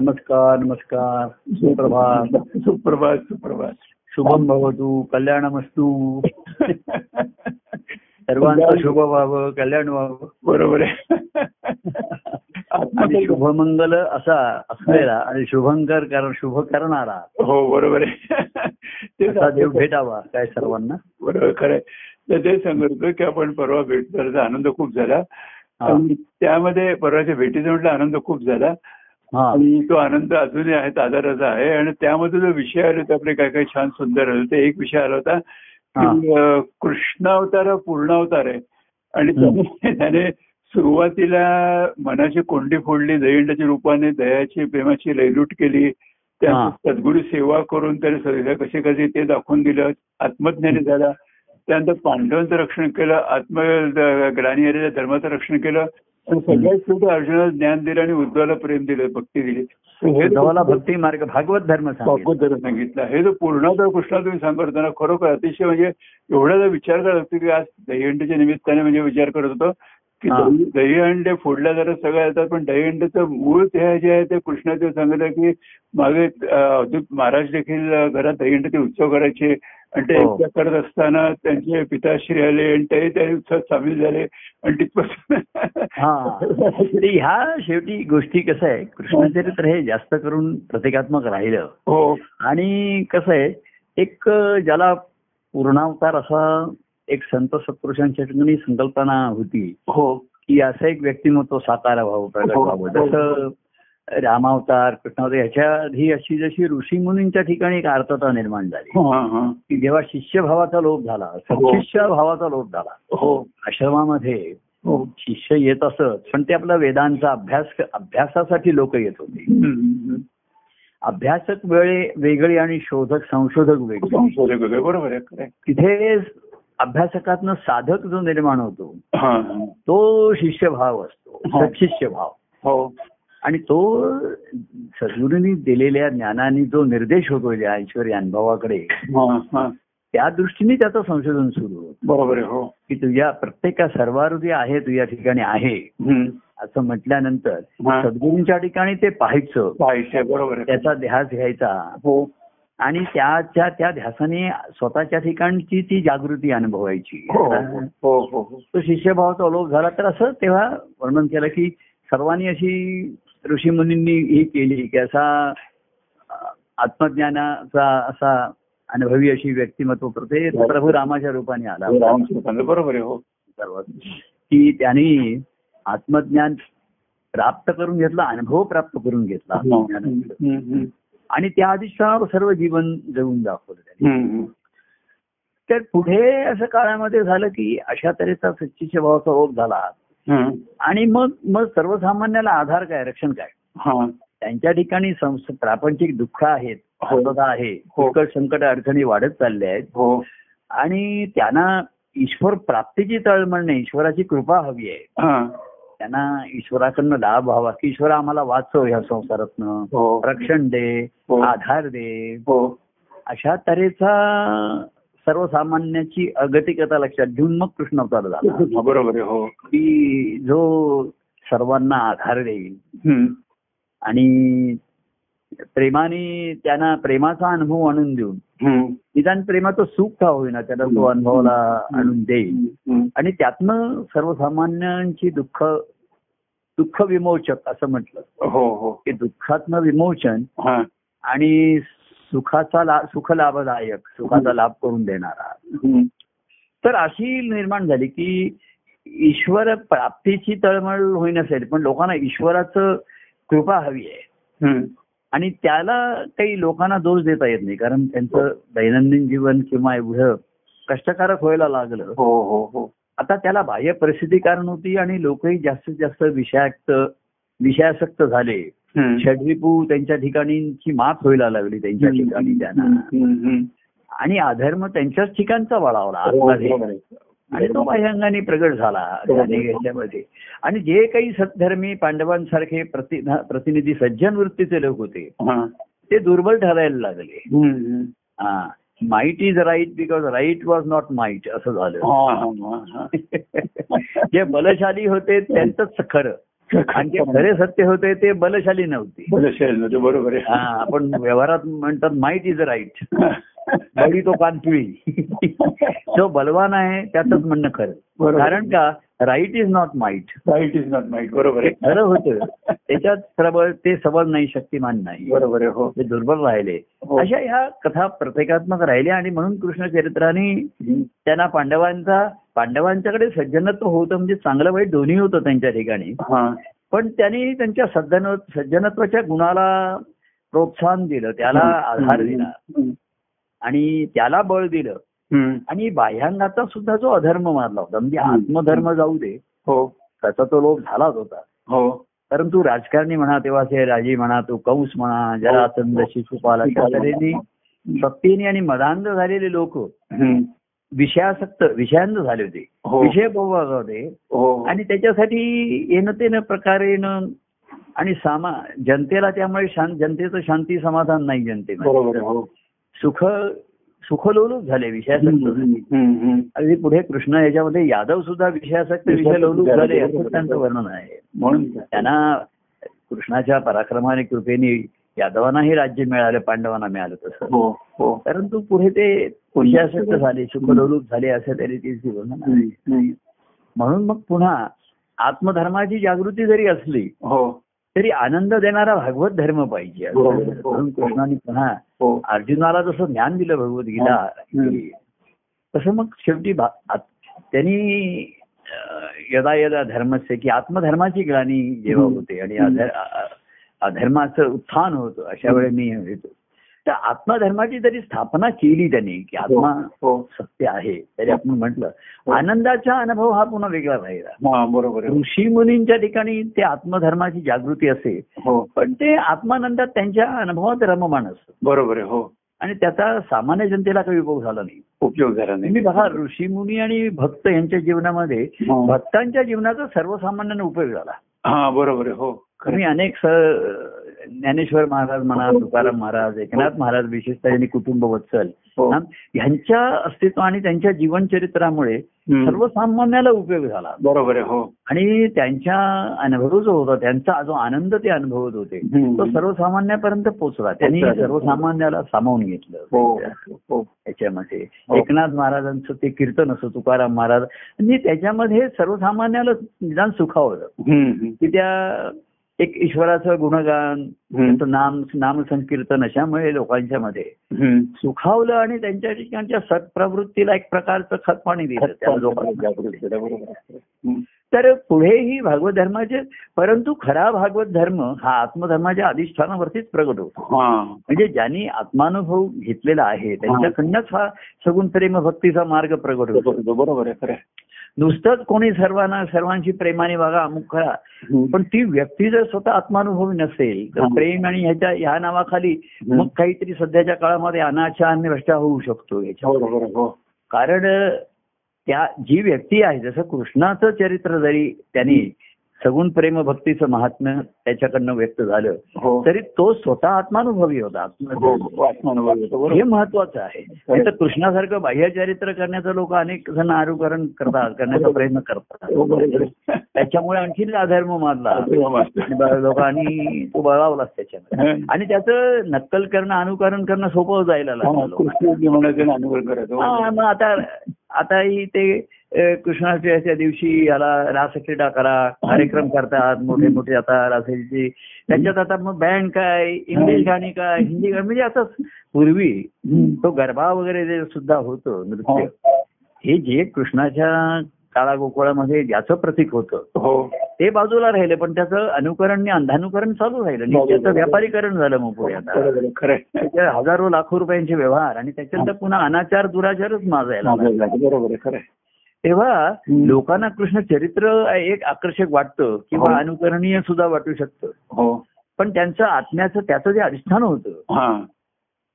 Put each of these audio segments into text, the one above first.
नमस्कार नमस्कार. सुप्रभात. सुप्रभात सुप्रभात. शुभम भवतु कल्याणमस्तू. सर्वांचं शुभ व्हावं कल्याण व्हावं. बरोबर आहे. शुभमंगल असा असलेला आणि शुभंकर कर शुभ करणारा. हो बरोबर आहे. देव भेटावा काय सर्वांना? बरोबर खरंय तर ते सांगत की आपण परवा भेट आनंद खूप झाला. त्यामध्ये परवाच्या भेटीचा म्हटलं आनंद खूप झाला. आणि तो आनंद अजूनही आहे ताजाराचा आहे. आणि त्यामध्ये जो विषय आले होते आपले काय काय छान सुंदर आले होते एक विषय आला होता. की कृष्णावतार पूर्णावतार आहे. आणि त्याने सुरुवातीला मनाची कोंडी फोडली दहींडाच्या रूपाने दयाची प्रेमाची लयलूट केली. त्या सद्गुरू सेवा करून त्याने कसे कसे ते दाखवून दिलं आत्मज्ञानी झाला. त्यानंतर पांडवांचं रक्षण केलं आत्म ग्लानी आलेल्या धर्माचं रक्षण केलं. सगळ्यात शेवटी अर्जुनाला ज्ञान दिलं आणि उद्धवाला प्रेम दिलं भक्ती दिली. हे उद्धवाला भक्ती मार्ग भागवत धर्म भागवत जर सांगितलं. हे जो पूर्णतः कृष्णा तुम्ही सांगत होता खरोखर अतिशय म्हणजे एवढा जर विचार करत होतो की आज दहीहंडीच्या निमित्ताने म्हणजे विचार करत होतो की. दही- दहीहंडे फोडल्या जरा सगळं येतात पण दहीहंडेचं मूळ ते जे आहे ते कृष्णाचे सांगितलं की मागे महाराज देखील घरात दहीहंडीचे उत्सव करायचे. आणि ते हो. एकट्या करत असताना त्यांचे पिताश्री आले आणि ते त्या उत्सवात सामील झाले आणि तिथपासून हा. ह्या शेवटी गोष्टी कसं आहे कृष्णचरित्र हे जास्त करून प्रतिकात्मक राहिलं. हो. आणि कसं आहे एक ज्याला पूर्णावतार असा एक संत सत्पुरुषांच्या ठिकाणी संकल्पना होती हो. की असं एक व्यक्तिमत्व साकारा व्हावं प्रगट हो, व्हावं. हो. जसं रामावतार कृष्णावतार ह्याच्या आधी अशी जशी ऋषीमुनींच्या ठिकाणी एक अर्थता निर्माण झाली. हा हा. की जेव्हा शिष्यभावाचा लोप झाला सत्शिष्य भावाचा लोप झाला हो. आश्रमामध्ये हो. शिष्य येत असत पण ते आपला वेदांचा अभ्यास अभ्यासासाठी लोक येत होते. अभ्यासक वेळे वेगळे आणि शोधक संशोधक वेगळे. बरोबर आहे. तिथे अभ्यासकातनं साधक जो निर्माण होतो हा, हा. तो शिष्यभाव असतो हा. सत्शिष्य भाव हो. आणि तो सद्गुरूंनी दिलेल्या ज्ञानाने जो निर्देश होतो या ईश्वरी अनुभवाकडे. त्या दृष्टीने त्याचं संशोधन सुरू होतं बरोबर हो की तुझ्या प्रत्येका सर्वारुधी आहे तुझ्या ठिकाणी आहे. असं म्हटल्यानंतर. सद्गुरूंच्या ठिकाणी ते पाहायचं बरोबर त्याचा ध्यास घ्यायचा हो आणि त्याच्या त्या ध्यासाने स्वतःच्या ठिकाणची ती जागृती अनुभवायची हो हो हो. तो शिष्यभावाचा अलोक झाला तर असं तेव्हा वर्णन केलं की सर्वांनी अशी ऋषीमुनींनी ही केली की असा आत्मज्ञानाचा असा अनुभवी अशी व्यक्तिमत्व प्रते प्रभू रामाच्या रूपाने आला. बरोबर आहे हो. की त्यांनी आत्मज्ञान प्राप्त करून घेतला अनुभव प्राप्त करून घेतला हम्म. आणि त्या अधिष्ठानावर सर्व जीवन जगून दाखवलं त्यांनी. तर पुढे असं काळामध्ये झालं की अशा तऱ्हेचा सच्चिच्या भावाचा ओघ झाला. आणि मग मग सर्वसामान्याला आधार काय रक्षण काय? हा. त्यांच्या ठिकाणी प्रापंचिक दुःख आहेत हो. आहे हो. संकट अडचणी वाढत चालल्या आहेत. हो. आणि त्यांना ईश्वर प्राप्तीची तळमळ नाही ईश्वराची कृपा हवी आहे. हा. त्यांना ईश्वराकडनं लाभ व्हावा की ईश्वर आम्हाला वाचव ह्या संसारातनं. हो. रक्षण दे. आधार दे. हो. अशा तऱ्हेचा सर्वसामान्याची अगतिकता लक्षात घेऊन मग कृष्ण अवतार झाला. बरोबर आहे हो. की जो सर्वांना आधार देईल. आणि प्रेमाने त्यांना प्रेमाचा अनुभव आणून देऊन. निदान प्रेमाचं सुख का होईना त्याला तो अनुभवाला आणून देईल. आणि त्यातनं सर्वसामान्यांची दुःख दुःख विमोचक असं म्हटलं. हो हो. की दुःखातनं विमोचन आणि सुखाचा ला सुख लाभदायक सुखाचा लाभ करून देणारा. तर अशी निर्माण झाली की ईश्वर प्राप्तीची तळमळ होई नसेल पण लोकांना ईश्वराचं कृपा हवी आहे. आणि त्याला काही लोकांना दोष देता येत नाही कारण त्यांचं दैनंदिन जीवन किंवा एवढं कष्टकारक व्हायला लागलं हो हो हो आता त्याला बाह्य परिस्थिती कारण होती आणि लोकही जास्तीत जास्त विषयाक्त विषयासक्त झाले. षडरिपू त्यांच्या ठिकाणीची मात व्हायला लागली त्यांच्या ठिकाणी त्यांना. आणि अधर्म त्यांच्याच ठिकाणचा वळावला हो, आतमध्ये. बरोबर. आहे. आणि तो बाह्यांगाने प्रगट झाला आणि याच्यामध्ये. आणि जे काही सद्धर्मी पांडवांसारखे प्रति प्रतिनिधी सज्जन वृत्तीचे लोक होते हा. ते दुर्बल ठरायला लागले. हा. Might is right because right was not might असं झालं. हा, हा, हा, हा. जे बलशाली होते त्यांचंच खरं. आणि खरे सत्य होते ते बलशाली नव्हते. बलशाली नव्हते बरोबर हा, आहे आपण व्यवहारात म्हणतात माईट इज राईट. बळी तो कान पिळी. जो बलवान आहे त्याच म्हणणं खरं. कारण का? Right is not might right is not might बरोबर आहे. खरं होतं. त्याच्यात प्रबळ ते सबळ नाही शक्तिमान नाही. बरोबर आहे हो. ते दुर्बल राहिले. हो. अशा ह्या कथा प्रत्येकात्मक राहिल्या आणि म्हणून कृष्ण चरित्राने त्यांना पांडवांचा पांडवांच्याकडे सज्जनत्व होतं म्हणजे चांगलं वाईट दोन्ही होतं त्यांच्या ठिकाणी. हा. पण त्यांनी त्यांच्या सज्जन सज्जनत्वाच्या गुणाला प्रोत्साहन दिलं त्याला आधार दिला. आणि त्याला बळ दिलं. आणि बाह्यांगाचा सुद्धा जो अधर्म मारला होता म्हणजे. आत्मधर्म जाऊ दे हो. त्याचा तो लोक झालाच होता. हो. परंतु राजकारणी म्हणा तेव्हा ते राजे म्हणा तो कंस म्हणा जरासंध शिशुपाल अशा तऱ्हेने आणि मदांध झालेले लोक. विषयासक्त विषयांध झाले होते. हो. विषय बहुभाग होते. हो. आणि त्याच्यासाठी येणं तेन प्रकारे येणं आणि सामा जनतेला त्यामुळे शांत जनतेचं शांती समाधान नाही जनतेमध्ये. हो. सुख सुखलोलूप झाले विषयासक्त. अगदी पुढे कृष्ण याच्यामध्ये यादव सुद्धा विषयासक्त विषय लोलूप झाले असं त्यांचं वर्णन आहे. म्हणून त्यांना कृष्णाच्या पराक्रमाने कृपेने यादवांनाही राज्य मिळालं पांडवांना मिळालं तसं. हो हो. परंतु पुढे ते विषयासक्त झाले सुखलोलूप झाले असं तरी तिचे वर्णन. म्हणून मग पुन्हा आत्मधर्माची जागृती जरी असली हो. तरी आनंद देणारा भागवत धर्म पाहिजे. असं बरोबर. म्हणून कृष्णाने पुन्हा हो. अर्जुनाला जसं ज्ञान दिलं भगवद्गीता तसं मग शेवटी त्यांनी यदा यदा धर्मस्य की आत्मधर्माची ग्लानी जेव्हा. होते आणि अधर्माचं उत्थान होतं अशा वेळी मी येतो तर आत्मधर्माची जरी स्थापना केली त्यांनी की आत्मा हो. सत्य आहे तरी आपण म्हटलं आनंदाचा अनुभव हा पुन्हा वेगळा राहिला हा बरोबर ऋषी मुनींच्या ठिकाणी ते आत्मधर्माची जागृती असे हो. पण ते आत्मानंदात त्यांच्या अनुभवात रममाण असतं. बरोबर आहे हो. आणि त्याचा सामान्य जनतेला काही उपयोग झाला नाही. उपयोग झाला नाही. बघा ऋषी मुनी आणि भक्त यांच्या जीवनामध्ये हो. भक्तांच्या जीवनाचा सर्वसामान्याने उपयोग झाला. हा बरोबर आहे हो. तुम्ही अनेक ज्ञानेश्वर महाराज म्हणा तुकाराम महाराज एकनाथ महाराज विशेषतः यांनी कुटुंब वत्सल हो. ना, ह्यांच्या अस्तित्व आणि त्यांच्या जीवनचरित्रामुळे. सर्वसामान्याला उपयोग झाला बरोबर आहे हो आणि त्यांच्या अनुभव जो होता त्यांचा जो आनंद ते अनुभवत होते. तो सर्वसामान्यापर्यंत पोहोचला त्यांनी. सर्वसामान्याला सामावून हो घेतलं हो त्याच्यामध्ये हो. एकनाथ महाराजांचं ते कीर्तन असं तुकाराम महाराज आणि त्याच्यामध्ये सर्वसामान्याला निदान सुखावलं. की त्या एक ईश्वराचं गुणगान. त्यांचं नाम नामसंकीर्तन अशामुळे लोकांच्या मध्ये. सुखावलं आणि त्यांच्या ठिकाणच्या सत्प्रवृत्तीला एक प्रकारचं खतपाणी दिलं त्या लोकांना. तर पुढेही भागवत धर्माचे परंतु खरा भागवत धर्म हा आत्मधर्माच्या अधिष्ठानावरतीच प्रगट होतो म्हणजे ज्यांनी आत्मानुभव घेतलेला आहे त्यांच्याकडनंच हा सगुण प्रेम भक्तीचा मार्ग प्रगट होतो बरोबर बरोबर आहे खरं आहे. नुसतंच कोणी सर्वांना सर्वांची प्रेमाने वागा अमुक करा. पण ती व्यक्ती जर स्वतः आत्मानुभवी नसेल तर हा. प्रेम आणि ह्याच्या ह्या नावाखाली. मग काहीतरी सध्याच्या काळामध्ये अनाचार आणि भ्रष्टा होऊ शकतो याच्या बरोबर आहे, हो कारण त्या जी व्यक्ती आहे जसं कृष्णाचं चरित्र जरी त्यांनी सगुण प्रेम भक्तीचं महात्म्य त्याच्याकडनं व्यक्त झालं. हो. तरी तो स्वतः आत्मानुभवी होता हो हे बरोबर. महत्वाचं आहे. तर कृष्णासारखं बाह्य चरित्र करण्याचं लोक अनेक जण अनुकरण करतात करण्याचा प्रयत्न करतात. हो. त्याच्यामुळे आणखीन अधर्म मारला लोकांनी तो बळावलाच त्याच्यामध्ये. हं. आणि त्याचं नक्कल करणं अनुकरण करणं सोपं जायला हा, लागलं हा, मग आता आताही ते त्या दिवशी याला रासक्रीडा करा कार्यक्रम करतात मोठे मोठे आता रासलीचे त्याच्यात आता मग बँड काय इंग्लिश गाणी काय हिंदी गाणी म्हणजे आता पूर्वी. तो गरबा वगैरे जे सुद्धा होतं नृत्य हो. हे जे कृष्णाच्या काळा गोकुळामध्ये ज्याचं प्रतीक होतं हो ते बाजूला राहिले पण त्याचं अनुकरण आणि अंधानुकरण चालू राहिलं त्याचं. व्यापारीकरण झालं मग पुढे आता हजारो लाखो रुपयांचे व्यवहार आणि त्याच्यानंतर पुन्हा अनाचार दुराचारच माजायला लागला. बरोबर. तेव्हा. लोकांना कृष्ण चरित्र एक आकर्षक वाटतं किंवा हो. अनुकरणीय सुद्धा वाटू शकतं हो पण त्यांचं आत्म्याचं त्याचं जे अधिष्ठान होतं हा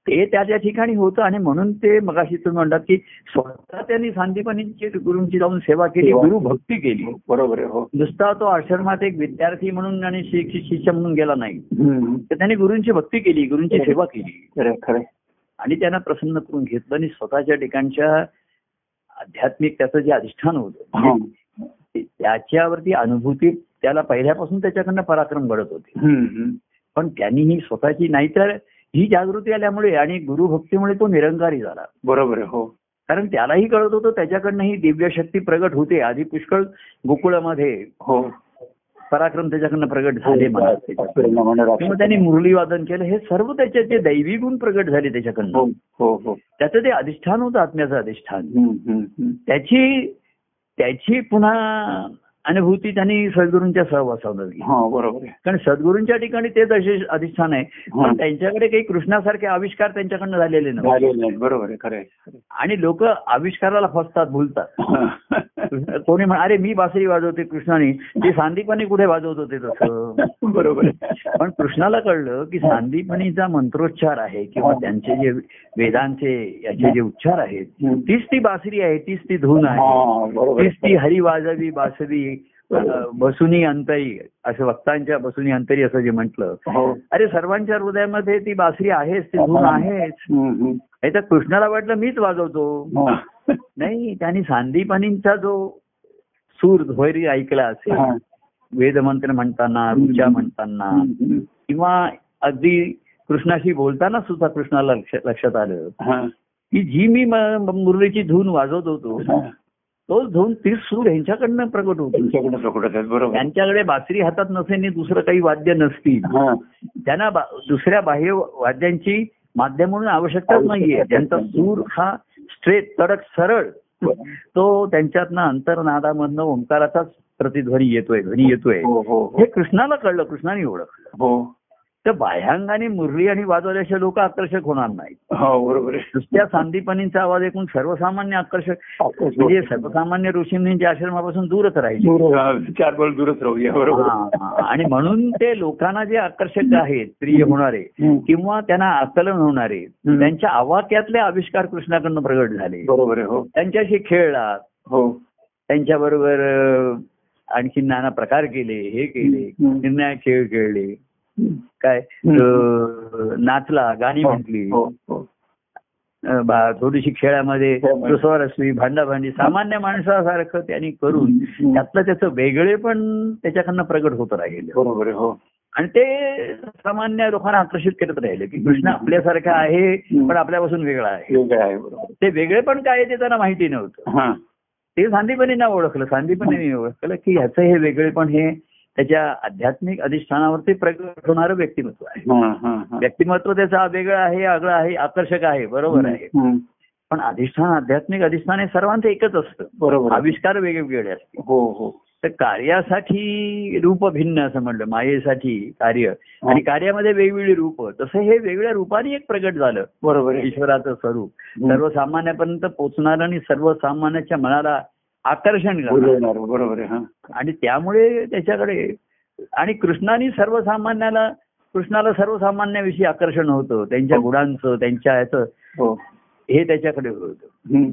ते त्या त्या ठिकाणी होतं आणि म्हणून ते मगाशी तुम्ही म्हणतात की स्वतः त्यांनी सांदीपनीची गुरुंची जाऊन सेवा केली. गुरु भक्ती केली बरोबर आहे हो नुसता तो आश्रमात एक विद्यार्थी म्हणून आणि शिष्य म्हणून गेला नाही. तर त्यांनी गुरुंची भक्ती केली गुरुंची हो. सेवा केली. आणि त्यांना प्रसन्न करून घेतलं आणि स्वतःच्या ठिकाणच्या आध्यात्मिक त्याचं जे अधिष्ठान होतं हा. म्हणजे त्याच्यावरती अनुभूती त्याला पहिल्यापासून त्याच्याकडनं पराक्रम घडत होते. पण त्यांनी ही स्वतःची नाहीतर ही जागृती आल्यामुळे आणि गुरुभक्तीमुळे तो निरंकारी झाला. बरोबर हो. कारण त्यालाही कळत होतं त्याच्याकडनं ही दिव्य शक्ती प्रगट होते. आधी पुष्कळ गोकुळामध्ये हो. पराक्रम त्याच्याकडनं प्रगट झाले मला किंवा त्यांनी मुरली वादन केलं हे सर्व त्याचे जे दैवी गुण प्रगट झाले त्याच्याकडनं. हो हो हो. त्याचं ते अधिष्ठान होतं आत्म्याचं अधिष्ठान. त्याची त्याची पुन्हा अनुभूती त्यांनी सद्गुरूंच्या सहवासावर हा बरोबर कारण सद्गुरूंच्या ठिकाणी तेच असे अधिष्ठान आहे हा. पण त्यांच्याकडे काही कृष्णासारखे आविष्कार त्यांच्याकडनं झालेले नाही बरोबर आणि लोक आविष्काराला फसतात भुलतात. कोणी म्हण अरे मी बासरी वाजवते कृष्णाने. ते सांदीपणी कुठे वाजवत होते तसं? बरोबर. पण कृष्णाला कळलं की सांदीपणीचा मंत्रोच्चार आहे किंवा त्यांचे जे वेदांचे याचे जे उच्चार आहेत. तीच ती बासरी आहे तीच ती धून आहे. हा तीच ती. हरी वाजवी बासरी बसुनी अंतरी असं वक्तांच्या बसुनी अंतरी असं जे म्हटलं. हो. अरे सर्वांच्या हृदयामध्ये ती बासरी आहेच ती धून आहेच. तर कृष्णाला वाटलं मीच वाजवतो हा. नाही त्यांनी सांदीपनींचा जो सूर ध्वैर्य ऐकला असेल. वेदमंत्र म्हणताना ऋचा म्हणताना किंवा अगदी कृष्णाशी बोलताना सुद्धा कृष्णाला लक्ष- लक्षात आलं. की जी मी मुरलीची धून वाजवत होतो. तोच धून तीच सूर यांच्याकडनं प्रकट होतो त्यांच्याकडे प्रकट बरोबर त्यांच्याकडे बासरी हातात नसेल दुसरं काही वाद्य नसतील. त्यांना दुसऱ्या बाह्य वाद्यांची माध्यम म्हणून आवश्यकताच नाहीये. त्यांचा सूर हा स्ट्रेट तडक सरळ तो त्यांच्यातनं अंतर्नादामधनं ओंकाराचाच प्रतिध्वनी येतोय ध्वनी येतोय. हो हो. हे कृष्णाला कळलं कृष्णाने ओळखलं. हो. तर बाह्यांगाने मुरली आणि वाजवल्याशिवाय लोक आकर्षक होणार नाहीत. हो बरोबर नुसत्या सांदीपनींचा आवाज ऐकून सर्वसामान्य आकर्षक म्हणजे सर्वसामान्य ऋषींच्या आश्रमापासून दूरच राहिले चार बळ दूरच राहूया बरोबर. आणि म्हणून ते लोकांना जे आकर्षक आहेत प्रिय होणारे. किंवा त्यांना आकलन होणारे. त्यांच्या आवाक्यातले आविष्कार कृष्णाकडनं प्रगट झाले. बरोबर हो. त्यांच्याशी खेळला हो. त्यांच्याबरोबर आणखी नाना प्रकार केले हे केले. निर्णय खेळ खेळले. काय? नाचला गाणी म्हटली. हो हो. थोडीशी खेळामध्ये खेळामध्ये. स्वारस्वी भांडाभांडी सामान्य माणसासारखं त्यांनी करून. त्यातलं त्याचं वेगळे पण त्याच्याकडनं प्रगट होत राहिले. बरोबर हो. आणि ते सामान्य लोकांना आकर्षित करत राहिले की कृष्ण आपल्यासारखा आहे पण आपल्यापासून वेगळा आहे. ते वेगळे पण काय ते त्यांना माहिती नव्हतं. हा. ते सांदीपणींना ओळखलं सांदीपणीने ओळखलं की ह्याचं हे वेगळेपण हे त्याच्या आध्यात्मिक अधिष्ठानावरती प्रगट होणारं व्यक्तिमत्व आहे. हा हा हा. व्यक्तिमत्व त्याचं वेगळं आहे आगळं आहे आकर्षक आहे बरोबर आहे. पण अधिष्ठान आध्यात्मिक अधिष्ठान हे सर्वांचं एकच असतं. बरोबर. आविष्कार वेगवेगळे असते हो हो. तर कार्यासाठी रूप भिन्न असं म्हणलं मायेसाठी कार्य. आणि कार्यामध्ये वेगवेगळी रूप. तसं हे वेगळ्या रूपाने एक प्रगट झालं. बरोबर ईश्वराचं स्वरूप. सर्वसामान्यापर्यंत पोचणार आणि सर्वसामान्याच्या मनाला आकर्षण बरोबर हा. आणि त्यामुळे त्याच्याकडे आणि कृष्णाने सर्वसामान्याला कृष्णाला सर्वसामान्याविषयी आकर्षण होतं त्यांच्या गुणांचं त्यांच्या याचं हो. हे त्याच्याकडे होतं.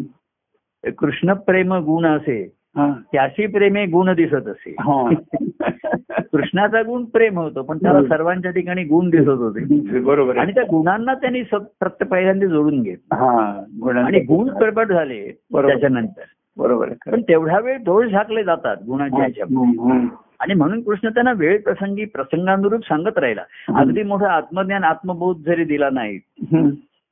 कृष्ण प्रेम गुण असे हा. त्याशी प्रेमे गुण दिसत असे. हा. कृष्णाचा गुण प्रेम होतो पण त्याला सर्वांच्या ठिकाणी गुण दिसत होते. बरोबर आणि त्या गुणांना त्यांनी पहिल्यांदा जोडून हा गुणांचं- आणि गुण प्रकट झाले. त्याच्यानंतर. बरोबर आहे. पण तेवढ्या वेळ डोळ झाकले जातात गुणांच्या ह्याच्यामध्ये हम्म, हम्म. आणि म्हणून कृष्ण त्यांना वेळ प्रसंगी प्रसंगानुरूप सांगत राहिला अगदी मोठं आत्मज्ञान आत्मबोध जरी दिला नाही.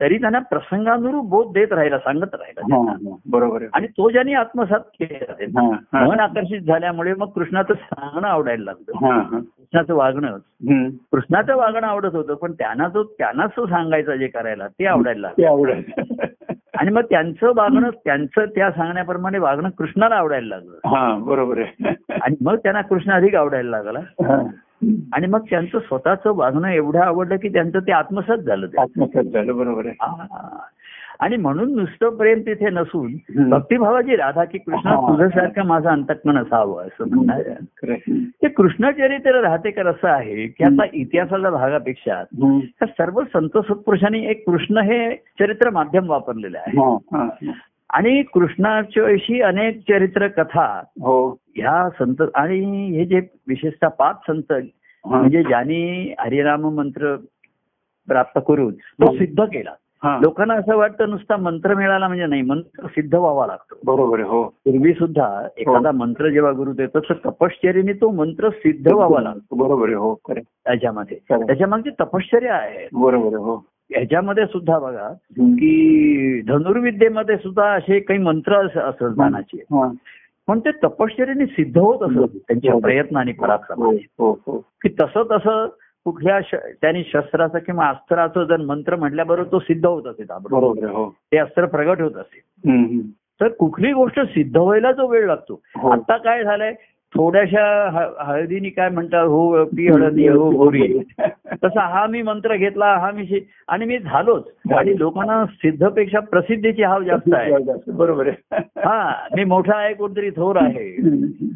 तरी त्यांना प्रसंगानुरूप बोध देत राहिला सांगत राहिला हा, हा. बरोबर आणि तो ज्यांनी आत्मसात केला. हा, हा. मन आकर्षित झाल्यामुळे मग कृष्णाचं सांगणं आवडायला लागलं हा, हा. कृष्णाचं वागणं. कृष्णाचं वागणं आवडत होतं पण त्यांना जो त्यांनाच तो सांगायचा जे करायला ते आवडायला लागलं आणि मग त्यांचं वागणं त्यांचं त्या सांगण्याप्रमाणे वागणं कृष्णाला आवडायला लागलं बरोबर आहे आणि मग त्यांना कृष्ण अधिक आवडायला लागला. आणि मग त्यांचं स्वतःचं वागणं एवढं आवडलं की त्यांचं ते आत्मसात झालं. आत्मसात झालं बरोबर आहे. आणि म्हणून नुसतं प्रेम तिथे नसून. भक्तिभावाची राधा की कृष्ण. तुझ्यासारखं माझं अंतकमन असावं असं म्हणणार. ते कृष्ण चरित्र राहतेकर असं आहे की आता इतिहासाच्या भागापेक्षा. त्या सर्व संत सत्पुरुषांनी एक कृष्ण हे चरित्र माध्यम वापरलेलं आहे. आणि कृष्णाची अनेक चरित्र कथा हो ह्या संत आणि हे जे विशेषतः पाच संत. म्हणजे ज्यांनी हरिनाम मंत्र प्राप्त करून तो सिद्ध केला लोकांना असं वाटतं नुसता मंत्र मिळाला म्हणजे नाही मंत्र सिद्ध व्हावा लागतो. बरोबर हो. पूर्वी सुद्धा एखादा मंत्र जेव्हा गुरु देतो तर तपश्चर्याने तो मंत्र सिद्ध व्हावा लागतो. बरोबर हो त्याच्यामध्ये. त्याच्यामागची तपश्चर्या आहे. बरोबर हो. ह्याच्यामध्ये सुद्धा बघा. की धनुर्विद्येमध्ये सुद्धा असे काही मंत्र अस- असत हा. पण ते तपश्चर्याने सिद्ध होत असत त्यांच्या हो. प्रयत्नाने हो पराक्रमाने हो. हो की तसं तसं कुठल्या त्यांनी शस्त्राचं किंवा अस्त्राचं जर मंत्र म्हटल्याबरोबर तो सिद्ध होत असे. बरोबर हो ते अस्त्र प्रगट होत असे. तर कुठली गोष्ट सिद्ध व्हायला जो वेळ लागतो हो. आता काय झालंय थोड्याशा हळदीनी काय म्हणतात हो पी हळदी हो गोरी तसा हा मी मंत्र घेतला हा मी आणि मी झालोच. आणि लोकांना सिद्धपेक्षा प्रसिद्धीची हाव जास्त आहे. बरोबर आहे. हा मी मोठा आहे कोणतरी थोर आहे.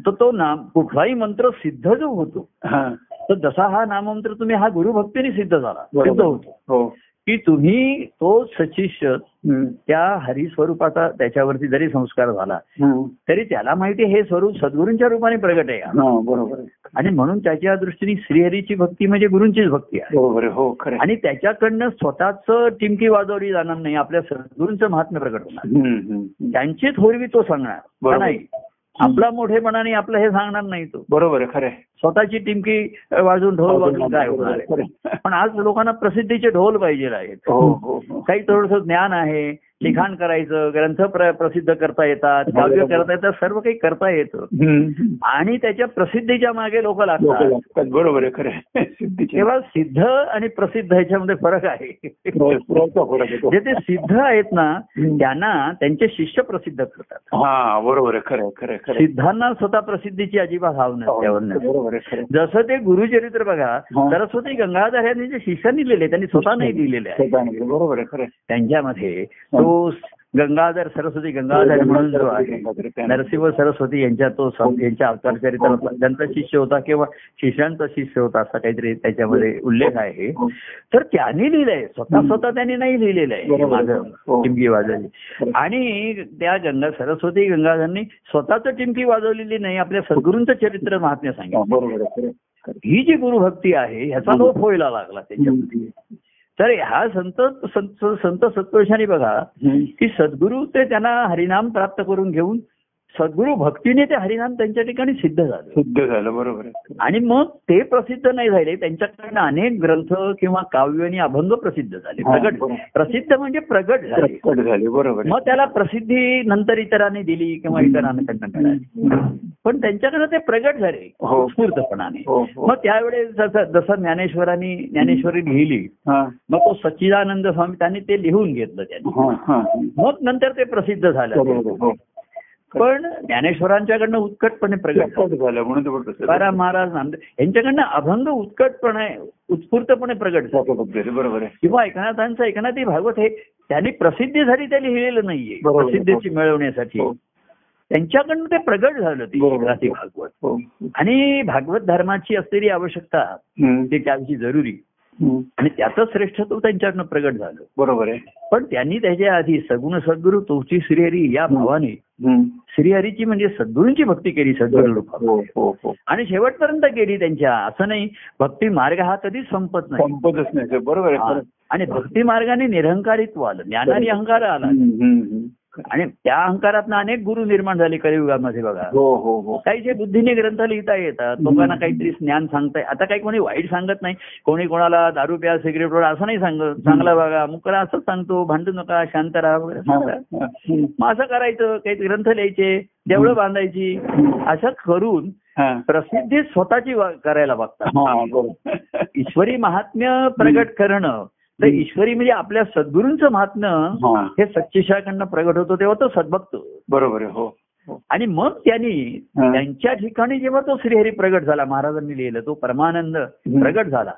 तर तो नाम कुठलाही मंत्र सिद्ध जो होतो हा. तर जसा हा नाममंत्र तुम्ही हा गुरुभक्तीने सिद्ध झाला सिद्ध. होतो. हो. की तुम्ही तो सचिष्य. त्या हरिस्वरूपाचा त्याच्यावरती जरी संस्कार झाला. तरी त्याला माहिती हे स्वरूप सद्गुरूंच्या रूपाने प्रगट आहे हा बरोबर आणि म्हणून त्याच्या दृष्टीने श्रीहरीची भक्ती म्हणजे गुरूंचीच भक्ती आहे बरोबर हो खरं. आणि त्याच्याकडनं स्वतःच टिमकी वाजवली जाणार नाही आपल्या सद्गुरूंचं महात्म्य प्रगट होणार. त्यांची थोरवी तो सांगणार. नाही आपला मोठेपणाने आपलं हे सांगणार नाही तो बरोबर आहे खरं. स्वतःची टिमकी वाजून ढोल वाजून काय होणार आहे. पण आज लोकांना प्रसिद्धीचे ढोल पाहिजे आहेत हो हो हो. काही थोडस ज्ञान आहे लिखाण करायचं ग्रंथ प्र- प्रसिद्ध करता येतात काव्य करता येतात सर्व काही करता येतं. आणि त्याच्या प्रसिद्धीच्या मागे लोक लागतात. बरोबर आहे खरं. तेव्हा सिद्ध आणि प्रसिद्ध ह्याच्यामध्ये फरक आहे तो. जे ते सिद्ध आहेत ना. त्यांना त्यांचे शिष्य प्रसिद्ध करतात हा बरोबर आहे खरं खरं. सिद्धांना स्वतः प्रसिद्धीची अजिबात हाव नसते त्यावर नसते. बरोबर आहे खरं आहे. जसं ते गुरुचरित्र बघा हा. सरस्वती गंगाधर यांनी जे शिष्यांनी लिहिले त्यांनी स्वतः नाही लिहिलेले आहे. बरोबर आहे खरं आहे. त्यांच्यामध्ये तो गंगाधर सरस्वती गंगाधर म्हणून जो आहे नरसिंह सरस्वती यांच्या तो सं- यांच्या अवतार चरित्रातला त्यांचा शिष्य होता किंवा शिष्यांचा शिष्य होता असा काहीतरी त्याच्यामध्ये उल्लेख आहे. हो. तर त्यांनी लिहिलंय. स्वतः स्वतः त्यांनी नाही लिहिलेलं आहे. माझं हो. टिमकी वाजवली. आणि त्या गंगा सरस्वती गंगाधरनी स्वतःच टिमकी वाजवलेली नाही आपल्या सद्गुरूंचं चरित्र महात्म्य हा, सांगितलं. ही जी गुरुभक्ती आहे ह्याचा लोप व्हायला लागला त्याच्यामध्ये. तर हा संत संत संत सत्पुरुषांनी बघा. की सद्गुरू ते त्यांना हरिनाम प्राप्त करून घेऊन सद्गुरू भक्तीने ते हरिनाम त्यांच्या ठिकाणी सिद्ध झालं. शुद्ध झालं बरोबर आणि मग ते प्रसिद्ध नाही झाले त्यांच्याकडनं अनेक ग्रंथ किंवा काव्य आणि अभंग प्रसिद्ध झाले प्रगट. प्रसिद्ध म्हणजे प्रगट झाले. बरोबर. मग त्याला प्रसिद्धी नंतर इतरांनी दिली किंवा इतरांकडनं मिळाली पण त्यांच्याकडनं ते प्रगट झाले हो. स्फूर्तपणाने हो हो. मग त्यावेळेस जसं ज्ञानेश्वरांनी ज्ञानेश्वरी लिहिली मग तो सच्चिदानंद स्वामी त्यांनी ते लिहून घेतलं त्यांनी. मग नंतर ते प्रसिद्ध झालं. पण ज्ञानेश्वरांच्याकडनं उत्कटपणे प्रगट झालं. झालं म्हणून प्रसिद्ध तुकाराम महाराज नामदेव यांच्याकडनं अभंग उत्कटपणे उत्स्फूर्तपणे प्रगट झालं प्रकट झाले, बरोबर आहे किंवा एकनाथांचं एकनाथी भागवत हे त्यांनी प्रसिद्धीसाठी ते लिहिलेलं नाहीये. प्रसिद्धीची मिळवण्यासाठी हो त्यांच्याकडनं ते प्रगट झालं ते. एकनाथी भागवत हो आणि भागवत धर्माची असलेली आवश्यकता. ती त्याची जरुरी. आणि त्याचं श्रेष्ठत्व त्यांच्याकडनं प्रगट झालं. बरोबर आहे. पण त्यांनी त्याच्या आधी सगुण सद्गुरू तुमची श्रीहरी या भावाने. श्रीहरीची म्हणजे सद्गुरूंची भक्ती केली सद्गुरू हो हो हो. आणि शेवटपर्यंत केली त्यांच्या. असं नाही भक्ती मार्ग हा कधीच संपत नाही. संपतच नाही. बरोबर. आणि भक्ती मार्गाने निरहंकारित्व आलं. ज्ञानाने अहंकार आला. आणि त्या अहंकारातनं अनेक गुरु निर्माण झाले कलियुगामध्ये बघा. हो हो हो. काही जे बुद्धीने ग्रंथ लिहिता येतात लोकांना काहीतरी ज्ञान सांगताय. आता काही कोणी वाईट सांगत नाही. कोणी कोणाला दारू प्या सिगरेट ओढा असं नाही सांगत. चांगला बघा. मुकरा असंच सांगतो. भांडू नका शांत राहा वगैरे सांगतात. मग असं करायचं. काही ग्रंथ लिहायचे देवळं बांधायची. असं करून. प्रसिद्धी स्वतःची करायला बघतात. ईश्वरी महात्म्य प्रगट करणं. तर ईश्वरी म्हणजे आपल्या सद्गुरूंचं महात्म्य हा. सच्चिशाकडनं प्रगट होतो तेव्हा तो सद्भक्त बरोबर हो हो. आणि मग त्यांनी. त्यांच्या ठिकाणी जेव्हा तो श्रीहरी प्रगट झाला महाराजांनी लिहिलं तो परमानंद प्रगट झाला.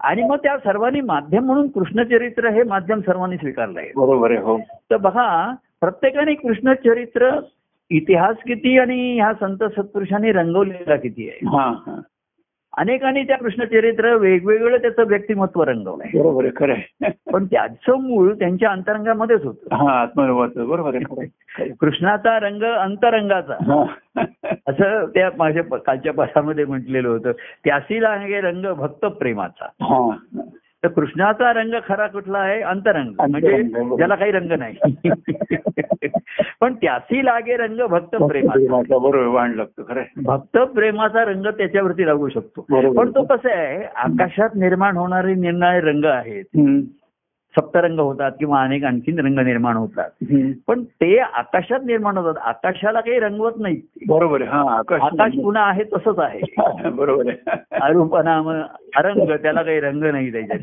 आणि मग त्या सर्वांनी माध्यम म्हणून कृष्णचरित्र हे माध्यम सर्वांनी स्वीकारलं आहे बरोबर आहे हो तर बघा प्रत्येकाने कृष्णचरित्र इतिहास किती आणि ह्या संत सत्पुरुषांनी रंगवलेला किती आहे अनेकांनी त्या कृष्णचरित्र वेगवेगळं त्याचं व्यक्तिमत्व रंगवलंय बरोबर आहे पण त्याचं मूळ त्यांच्या अंतरंगामध्येच होतं हा बरोबर आहे. कृष्णाचा रंग अंतरंगाचा. असं त्या माझ्या कालच्या पाठामध्ये म्हटलेलं होतं त्यासी लागे रंग भक्त प्रेमाचा हा. तर कृष्णाचा रंग खरा कुठला आहे अंतरंग म्हणजे. ज्याला काही रंग नाही पण त्याची लागे रंग भक्त प्रेमाचा बरोबर लागतो खरं. भक्त प्रेमाचा रंग त्याच्यावरती लागू शकतो. पण तो कसं आहे आकाशात निर्माण होणारे निर्णय रंग आहेत. सप्तरंग होतात किंवा अनेक आणखीन रंग निर्माण होतात. पण ते आकाशात निर्माण होतात. आकाशाला काही रंगवत नाही. बरोबर हा आकाश आकाश पुन्हा आहे तसंच आहे. बरोबर आहे. अरूपनाम अरंग त्याला काही रंग नाही त्याच्या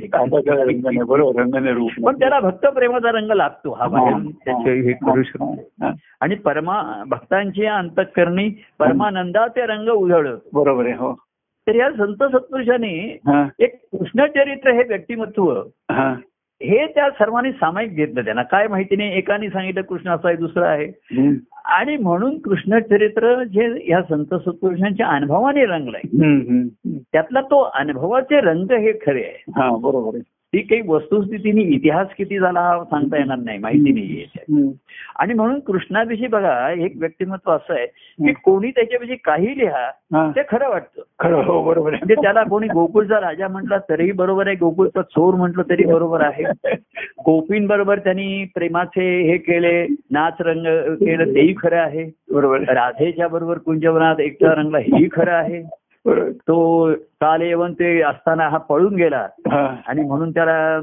पण त्याला भक्त प्रेमाचा रंग लागतो. हा बाहेर हे करू शकतो. आणि परमा भक्तांची अंतकरणी परमानंदाचे रंग उधळत. बरोबर आहे हो. तर या संत सत्पुरुषांनी एक कृष्णचरित्र हे व्यक्तिमत्व हा त्या सर्वांनी सामायिक घेतलं त्यांना. काय माहिती नाही एकाने सांगितलं कृष्ण असा आहे दुसरा आहे. आणि म्हणून कृष्णचरित्र जे या संत सत्पुरुषांच्या अनुभवाने रंगलंय. त्यातला तो अनुभवाचे रंग हे खरे आहे हा बरोबर ती काही वस्तुस्थितीने इतिहास किती झाला हा सांगता येणार नाही माहिती नाही. आणि म्हणून कृष्णाविषयी बघा एक व्यक्तिमत्व असं आहे की कोणी त्याच्याविषयी काही लिहा हा. ते खरं वाटतं. खरं हो बरोबर म्हणजे त्याला कोणी गोकुळचा राजा म्हटला तरीही बरोबर आहे गोकुळचा चोर म्हटलं तरी बरोबर आहे. गोपींबरोबर त्यांनी प्रेमाचे हे केले नाच रंग केलं तेही खरं आहे. बरोबर राधेच्या बरोबर कुंजवनात एकटा रंगला हेही खरं आहे. तो काल येऊन ते असताना हा पळून गेला. आणि म्हणून त्याला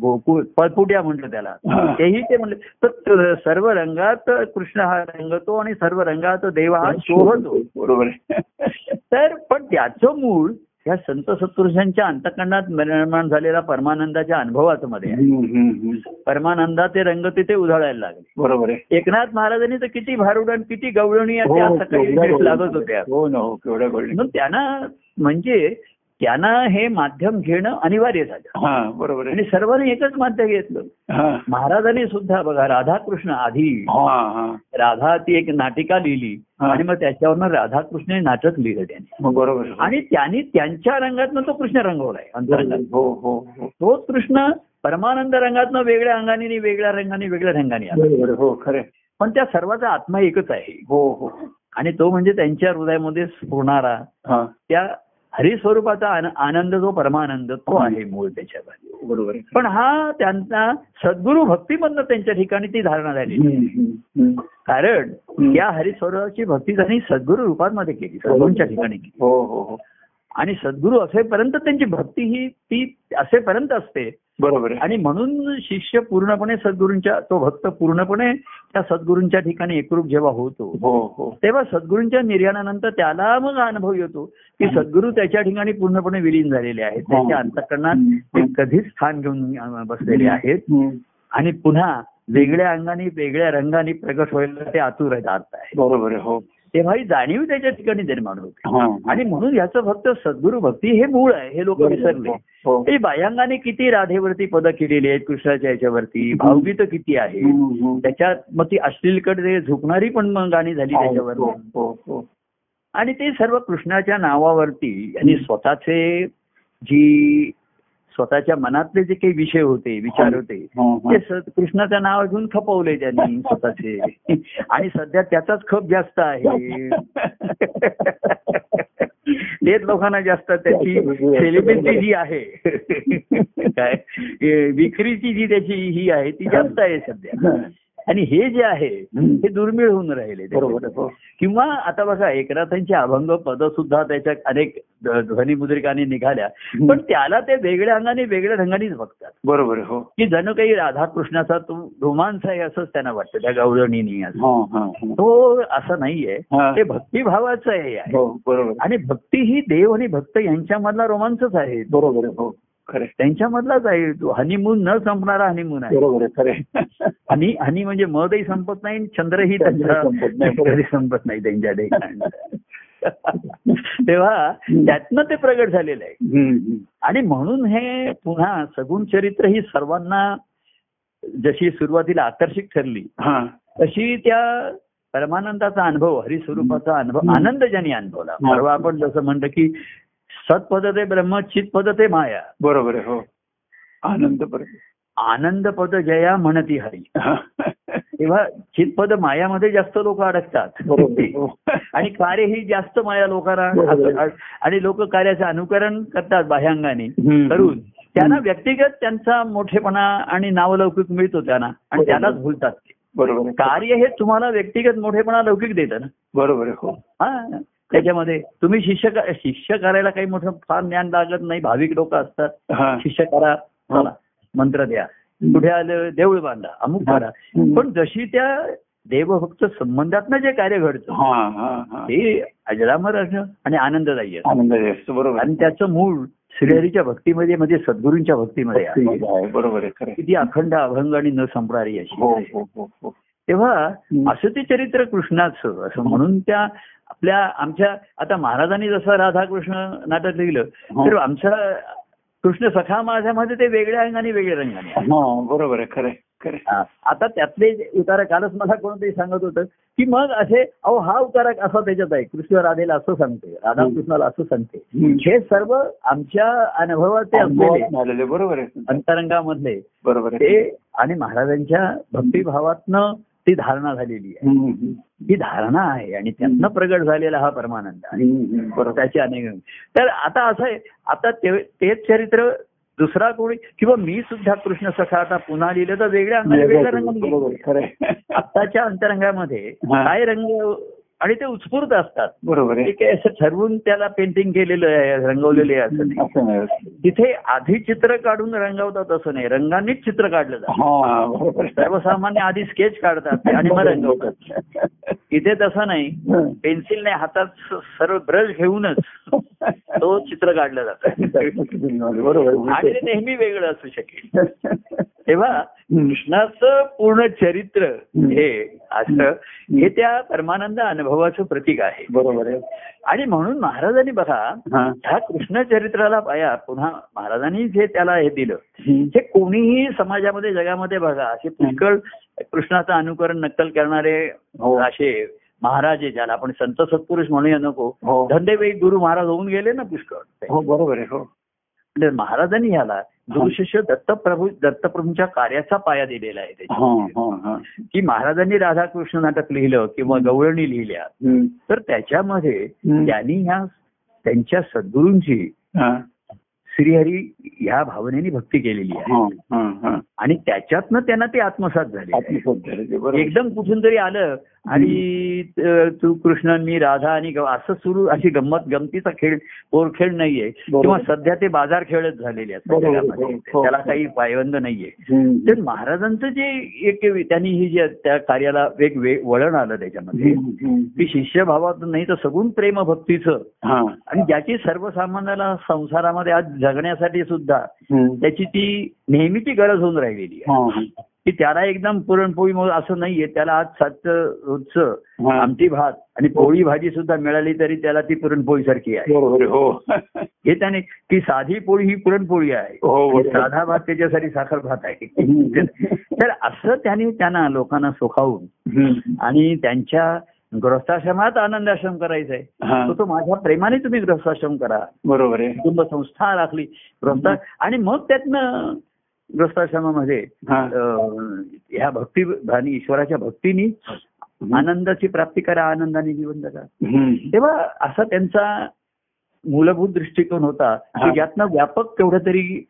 गोकुळ पळपुट्या म्हटलं त्याला. तेही ते म्हणले तर सर्व रंगात कृष्ण हा रंगतो आणि सर्व रंगात देव हा शोभतो. बरोबर तर पण त्याचं मूळ या संत सत्पुरुषांच्या अंतकरणात निर्माण झालेला परमानंदाच्या अनुभवाचं मध्ये. परमानंदाचे रंग तिथे उधळायला लागले बरोबर आहे एकनाथ महाराजांनी तर किती भारुडण किती गवळणी हो, लागत. होत्या हो ना हो त्यांना म्हणजे त्यांना हे माध्यम घेणं अनिवार्य झालं. हा बरोबर आणि सर्वांनी एकच माध्यम घेतलं. हा. महाराजांनी सुद्धा बघा राधाकृष्ण आधी. राधा ती एक नाटिका लिहिली. आणि मग त्याच्यावरनं राधाकृष्ण नाटक लिहिलं त्यांनी. बरोबर. आणि त्यांनी त्यांच्या रंगातनं तो कृष्ण रंगवलाय अंतरंगात. हो हो हो. तोच कृष्ण परमानंद रंगातनं वेगळ्या अंगाने वेगळ्या रंगाने वेगळ्या रंगाने आला. हो खरे पण त्या सर्वाचा आत्मा एकच आहे. हो हो. आणि तो म्हणजे त्यांच्या हृदयामध्ये स्फुरणारा हा. त्या हरिस्वरूपाचा आन- आनंद जो परमानंद तो आहे मूळ त्याच्यामध्ये. बरोबर पण हा त्यांचा सद्गुरु भक्तीमधनं त्यांच्या ठिकाणी ती धारणा झाली. कारण. या हरिस्वरूपाची भक्ती त्यांनी सद्गुरु रूपांमध्ये केली सद्गुरूंच्या ठिकाणी केली. हो हो हो. आणि सद्गुरू असेपर्यंत त्यांची भक्ती ही ती असेपर्यंत असते. बरोबर आणि म्हणून शिष्य पूर्णपणे सद्गुरूंच्या तो भक्त पूर्णपणे त्या सद्गुरूंच्या ठिकाणी एकरूप जेव्हा होतो हो हो. तेव्हा सद्गुरूंच्या निर्याणानंतर त्याला मग अनुभव येतो की सद्गुरू त्याच्या ठिकाणी पूर्णपणे विलीन झालेले आहेत. त्याच्या अंतकरणात ते कधीच स्थान घेऊन बसलेले आहेत. आणि पुन्हा वेगळ्या अंगाने वेगळ्या रंगाने प्रगट व्हायला ते आतुर आहेत बरोबर आहे हो. तेव्हा ही जाणीव त्याच्या ठिकाणी निर्माण होते. आणि म्हणून याचं फक्त सद्गुरू भक्ती हे मूळ आहे हे लोक विसरले. हो हे. बाह्यांगाने किती राधेवरती पदं केलेली आहेत कृष्णाच्या याच्यावरती भावगीत किती आहे. त्याच्यात मग ती अश्लीलकडे झुकणारी पण मग गाणी झाली त्याच्यावर. हो, हो. आणि ते सर्व कृष्णाच्या नावावरती यांनी स्वतःचे जी स्वतःच्या मनातले जे काही विषय होते विचार होते हा, हा. ते कृष्णाचं नाव घेऊन खपवले त्यांनी स्वतःचे. आणि सध्या त्याचाच खप जास्त आहे. तेच लोकांना जास्त त्याची सेलिब्रिटी जी आहे. काय विक्रीची जी त्याची ही आहे ती जास्त आहे सध्या. आणि हे जे आहे हे दुर्मिळ होऊन राहिले. हो. किंवा आता बघा एकनाथांची अभंग पद सुद्धा त्याच्या अनेक ध्व- ध्वनिमुद्रिकांनी निघाल्या. पण त्याला ते वेगळ्या अंगाने वेगळ्या रंगानेच बघतात. बरोबर हो. की जणू काही राधाकृष्णाचा तो रोमांस आहे असंच त्यांना वाटतं त्या असं. हा, हा. तो असं नाहीये. ते भक्तिभावाचं आहे. आणि भक्ती ही देव आणि भक्त यांच्यामधला रोमांचच आहे. बरोबर खरे त्यांच्यामधलाच आहे तो. हनीमून न संपणारा हनीमून आहे. बरोबर खरे हनी हनी म्हणजे मधही संपत नाही चंद्रही त्यांचा संपत नाही. कधी संपत नाही त्यांच्या ठिकाणी. तेव्हा त्यातनं ते प्रगट झालेलं आहे. आणि म्हणून हे पुन्हा सगुण चरित्र ही सर्वांना जशी सुरुवातीला आकर्षित ठरली तशी त्या परमानंदाचा अनुभव हरिस्वरूपाचा अनुभव आनंद ज्यांनी अनुभवला. परवा आपण जसं म्हणतो की सत्पद ते ब्रह्म चितपद ते माया बरोबर आहे हो आनंद परत आनंद पद जया म्हणती हरी. तेव्हा चितपद मायामध्ये जास्त लोक अडकतात हो. आणि कार्य ही जास्त माया लोकांना. आणि लोक कार्याचं अनुकरण करतात बाह्यांगाने. करून त्यांना व्यक्तिगत त्यांचा मोठेपणा आणि नावलौकिक मिळतो त्यांना आणि. त्यालाच भुलतात ते बरोबर कार्य हे तुम्हाला व्यक्तिगत मोठेपणा लौकिक देतं ना बरोबर हो हा त्याच्यामध्ये तुम्ही शिष्य शिष्य करायला काही मोठं फार ज्ञान लागत नाही. भाविक लोक असतात. शिष्य करा. चला. मंत्र द्या. कुठे आलं? देऊळ बांधा. अमुक करा. पण जशी त्या देवभक्त संबंधातनं जे कार्य घडतं हा हा हा. ते अजरामर असणं आणि आनंददायी असतो. बरोबर. आणि त्याचं मूळ श्रीहरीच्या भक्तीमध्ये म्हणजे सद्गुरूंच्या भक्तीमध्ये बरोबर. किती अखंड अभंग आणि न संपणारी अशी हो हो हो हो. तेव्हा. असं ते चरित्र कृष्णाचं असं म्हणून त्या आपल्या आमच्या आता महाराजांनी जसं राधाकृष्ण नाटक लिहिलं हो. तर आमचा कृष्ण सखा माझ्यामध्ये ते वेगळ्या अंगाने वेगळ्या रंगाने. हा बरोबर आहे खरं. आता त्यातले उतारा कालच मला कोणतरी सांगत होतं की मग असे अहो हा उतारा असा त्याच्यात आहे कृष्ण राधेला असं सांगते राधा कृष्णाला असं सांगते. हे सर्व आमच्या अनुभवाचे असलेले आलेले बरोबर आहे अंतरंगामधले बरोबर आहे ते आणि महाराजांच्या भक्तिभावातनं ती धारणा झालेली आहे. ही धारणा आहे आणि त्यातनं प्रगट झालेला हा परमानंद आहे. त्याचे अनेक तर आता असं आहे आता ते- तेच चरित्र दुसरा कोणी किंवा मी सुद्धा कृष्ण सखा आता पुन्हा लिहिलं तर वेगळ्या वेगळ्या आहे. आत्ताच्या अंतरंगामध्ये. काय रंग आणि ते उत्स्फूर्त असतात. बरोबर ते असं ठरवून त्याला पेंटिंग केलेलं आहे रंगवलेले आहे असं नाही. तिथे आधी चित्र काढून रंगवतात असं नाही. रंगानेच चित्र काढलं जातं. सर्वसामान्य आधी स्केच काढतात आणि मग रंगवतात. इथे तसं नाही. पेन्सिलने हातात सर्व ब्रश घेऊनच तो चित्र काढलं जातं. बरोबर आणि. ते नेहमी वेगळं असू शकेल. तेव्हा. कृष्णाचं पूर्ण चरित्र हे असं हे त्या परमानंद अनुभवाचं प्रतीक आहे. बरोबर आहे. आणि म्हणून महाराजांनी बघा हा. ह्या कृष्ण चरित्राला पाया पुन्हा महाराजांनी जे त्याला हे दिलं. हे कोणीही समाजामध्ये जगामध्ये बघा असे पुष्कळ कृष्णाचं अनुकरण नक्कल करणारे हो. असे महाराज आहे ज्याला आपण संत सत्पुरुष म्हणूया नको. हो. धंदेवेळी गुरु महाराज होऊन गेले ना पुष्कळ. हो बरोबर आहे हो. महाराजांनी ह्याला गुरुशिष्य दत्तप्रभू दत्तप्रभूंच्या कार्याचा पाया दिलेला आहे त्याच्यात. हा की महाराजांनी राधाकृष्ण नाटक लिहिलं किंवा गवळणी लिहिल्या. तर त्याच्यामध्ये. त्यांनी ह्या त्यांच्या सद्गुरूंची श्रीहरी ह्या भावनेने भक्ती केलेली आहे. हा हा हा. आणि त्याच्यातनं त्यांना ते आत्मसात झाले. एकदम कुठून तरी आलं आणि तू कृष्ण मी राधा आणि असं सुरू अशी गंमत गमतीचा खेळ पोर खेळ नाहीये. किंवा सध्या ते बाजार खेळच झालेले असतात जगामध्ये. हो, हो. त्याला काही पायबंद नाहीये. तर महाराजांचं जे एक त्यांनी ही जे त्या कार्याला वे- वळण आलं त्याच्यामध्ये. ती शिष्यभावात नाही तर सगुण प्रेम भक्तीचं हा आणि ज्याची सर्वसामान्याला संसारामध्ये आज जगण्यासाठी सुद्धा. त्याची ती नेहमीची गरज होऊन राहिलेली आहे हा की त्याला एकदम पुरणपोळी असं नाहीये त्याला आज सातचं रोजचं. आमटी भात आणि पोळी भाजी सुद्धा मिळाली तरी त्याला ती पुरणपोळी सारखी आहे हो हे त्याने की साधी पोळी ही पुरणपोळी आहे हो. साधा भात त्याच्यासाठी साखर भात आहे. तर असं त्याने त्यांना लोकांना सुखावून. आणि त्यांच्या गृहस्थाश्रमात आनंदाश्रम करायचा आहे. तो माझ्या प्रेमाने तुम्ही गृहस्थाश्रम करा बरोबर आहे कुटुंब संस्था राखली गृहस्था आणि मग त्यातनं गृहस्थाश्रमामध्ये हा. अं, ह्या भक्ती आणि ईश्वराच्या भक्तीनी आनंदाची प्राप्ती करा आनंदाने जीवन जगा. तेव्हा असा त्यांचा मूलभूत दृष्टिकोन होता हा. की यातनं व्यापक केवढं तरी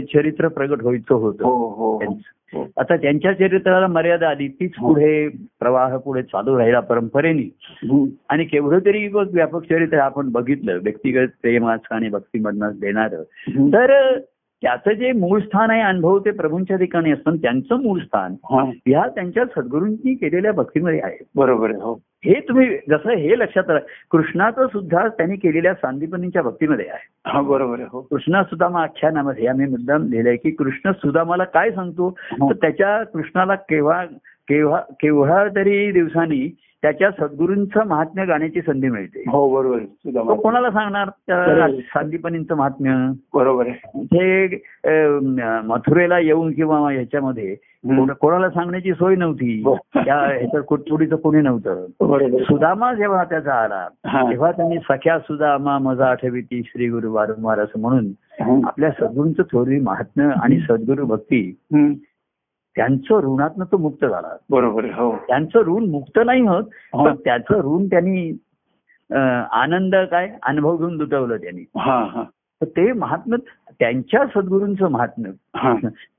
चरित्र प्रगट व्हायचं हो होतं हो त्यांचं. हो. आता त्यांच्या चरित्राला मर्यादा आली तीच पुढे प्रवाह पुढे चालू राहिला परंपरेने. आणि केवढं तरी व्यापक चरित्र आपण बघितलं व्यक्तिगत प्रेमाचं आणि भक्तीमधनं देणारं. तर त्याचं जे मूळ स्थान आहे अनुभव ते प्रभूंच्या ठिकाणी असतं. त्यांचं मूळ स्थान हा. ह्या त्यांच्या सद्गुरूंनी केलेल्या भक्तीमध्ये आहे. बरोबर आहे हो. हे तुम्ही जसं हे लक्षात कृष्णाचं सुद्धा त्यांनी केलेल्या सांदीपनीच्या भक्तीमध्ये आहे. हा बरोबर आहे हो. कृष्णा सुदामा आख्यानामध्ये आम्ही मुद्दाम लिहिलंय की कृष्ण सुदामाला काय सांगतो? तर त्याच्या कृष्णाला केव्हा केव्हा केव्हा तरी दिवसांनी त्याच्या सद्गुरूंचं महात्म्य गाण्याची संधी मिळते हो बरोबर आहे. सुदामा. तो कोणाला सांगणार. सांदीपनींचं महात्म्य बरोबर आहे ते मथुरेला येऊन किंवा ह्याच्यामध्ये कोणाला सांगण्याची सोय नव्हती हो. त्या ह्याचं कुटपुडीचं कोणी नव्हतं. सुदामा जेव्हा त्याचा आला. तेव्हा त्यांनी सख्या सुदामा मजा आठविती श्री गुरु वारंवार असं म्हणून. आपल्या सद्गुरूंचं थोडी महात्म्य आणि सद्गुरू भक्ती. त्यांचं ऋणातनं तो मुक्त झाला बरोबर हो. त्यांचं ऋण मुक्त नाही होत हा. पण त्याचं ऋण त्यांनी आनंद काय अनुभव घेऊन दुटवलं त्यांनी. हा हा. ते महात्म त्यांच्या सद्गुरूंचं महात्म्य.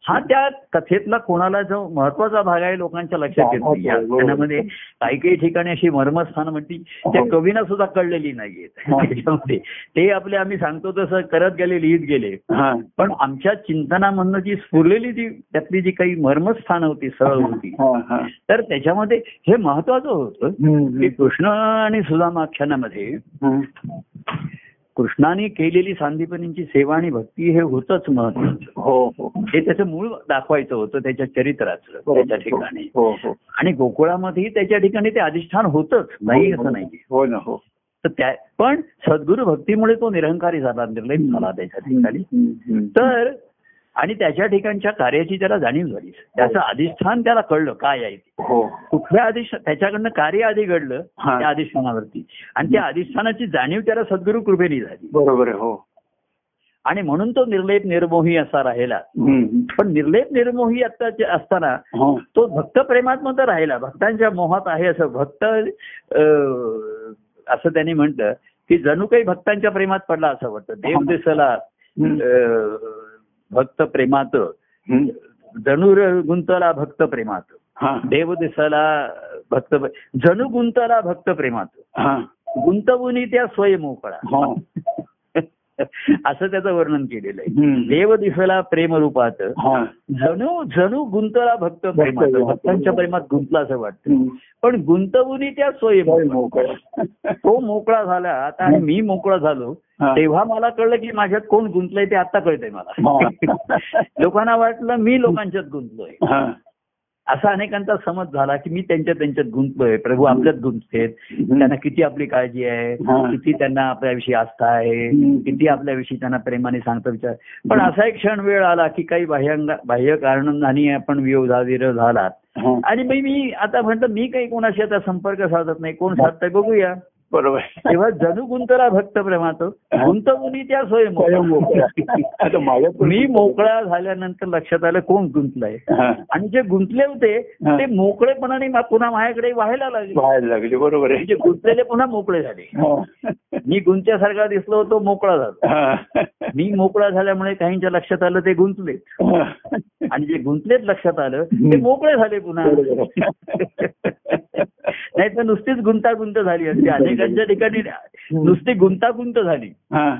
हा. त्या कथेतला कोणाला जो महत्त्वाचा भाग आहे लोकांच्या लक्षात येत. नाही या बरोबर. गाण्यामध्ये काही काही ठिकाणी अशी मर्मस्थान म्हणती त्या. कवीना सुद्धा कळलेली नाहीयेत हा. त्याच्यामध्ये ते आपले आम्ही सांगतो तसं करत गेले लिहित गेले. पण आमच्या चिंतनामधनं जी स्फुरलेली ती त्यातली जी काही मर्मस्थान होती सरळ होती तर त्याच्यामध्ये हे महत्वाचं होतं की कृष्ण आणि सुदामा आख्यानामध्ये हम्म. कृष्णाने केलेली सांदीपनींची सेवा आणि भक्ती हे होतच महत्वाचं हो हो. हे त्याचं मूळ दाखवायचं होतं त्याच्या चरित्राचं त्याच्या ठिकाणी. हो हो. आणि गोकुळामध्येही त्याच्या ठिकाणी ते अधिष्ठान होतच नाही असं नाही हो ना हो. तर त्या पण सद्गुरु भक्तीमुळे तो निरंकारी झाला निर्लय झाला त्याच्या ठिकाणी. तर आणि त्याच्या ठिकाणच्या कार्याची त्याला जाणीव झाली. त्याचं अधिष्ठान त्याला कळलं काय आहे ते. हो. कुठल्या अधिष्ठान त्याच्याकडनं कार्य आधी घडलं हा. त्या अधिष्ठानावरती. आणि त्या अधिष्ठानाची जाणीव त्याला सद्गुरु कृपेने झाली. बरोबर हो. आणि म्हणून तो निर्लेप निर्मोही असा राहिला. पण निर्लेप निर्मोही आता असताना हा. तो भक्त प्रेमात तर राहिला. भक्तांच्या मोहात आहे असं भक्त असं त्यांनी म्हटलं की जणू काही भक्तांच्या प्रेमात पडला असं वाटतं. देव दिसला भक्त प्रेमात. हम्म. जणू र- गुंतला भक्त प्रेमात. हा. देव दिसला भक्त जणू गुंतला भक्त प्रेमात. हा. गुंतवून त्या स्वयंमोकळा. हा. असं त्याचं वर्णन केलेलं आहे. देव दिसला प्रेम रूपात जणू जणू गुंतला भक्त प्रेमात. भक्तांच्या प्रेमात गुंतला असं वाटतं. पण गुंतवून त्या सोयी होय, मोकळं. तो मोकळा झाला आता आणि मी मोकळा झालो. तेव्हा मला कळलं की माझ्यात कोण गुंतलंय ते आता कळतंय मला. लोकांना वाटलं मी लोकांच्यात गुंतलोय. असा अनेकांचा समज झाला की मी त्यांच्या त्यांच्यात गुंतलोय. प्रभू आपल्यात गुंततेत त्यांना किती आपली काळजी आहे. किती त्यांना आपल्याविषयी आस्था आहे. किती आपल्याविषयी त्यांना प्रेमाने सांगतो विचार? पण असा एक क्षण वेळ आला की काही बाह्य कारणांनी आपण विरोधाविरोध झाला. आणि मी आता म्हणतो मी काही कोणाशी आता संपर्क साधत नाही. कोण साधतंय बघूया. बरोबर. तेव्हा जणू गुंतला भक्त प्रेमात गुंतवून त्या सोय स्वयं मी मोकळा झाल्यानंतर लक्षात आलं कोण गुंतलंय. आणि जे गुंतले होते. ते मोकळेपणाने पुन्हा माझ्याकडे व्हायला लागले. व्हायला लागली बरोबर आहे. म्हणजे गुंतलेले पुन्हा मोकळे झाले. हा. मी गुंत्यासारखा दिसलो तो मोकळा झालो. मी मोकळा झाल्यामुळे काहींच्या लक्षात आलं ते गुंतले. आणि जे गुंतलेत लक्षात आलं ते मोकळे झाले पुन्हा. नाही तर नुसतीच गुंतागुंत झाली असते अनेकांच्या ठिकाणी नुसती गुंतागुंत झाली. हा.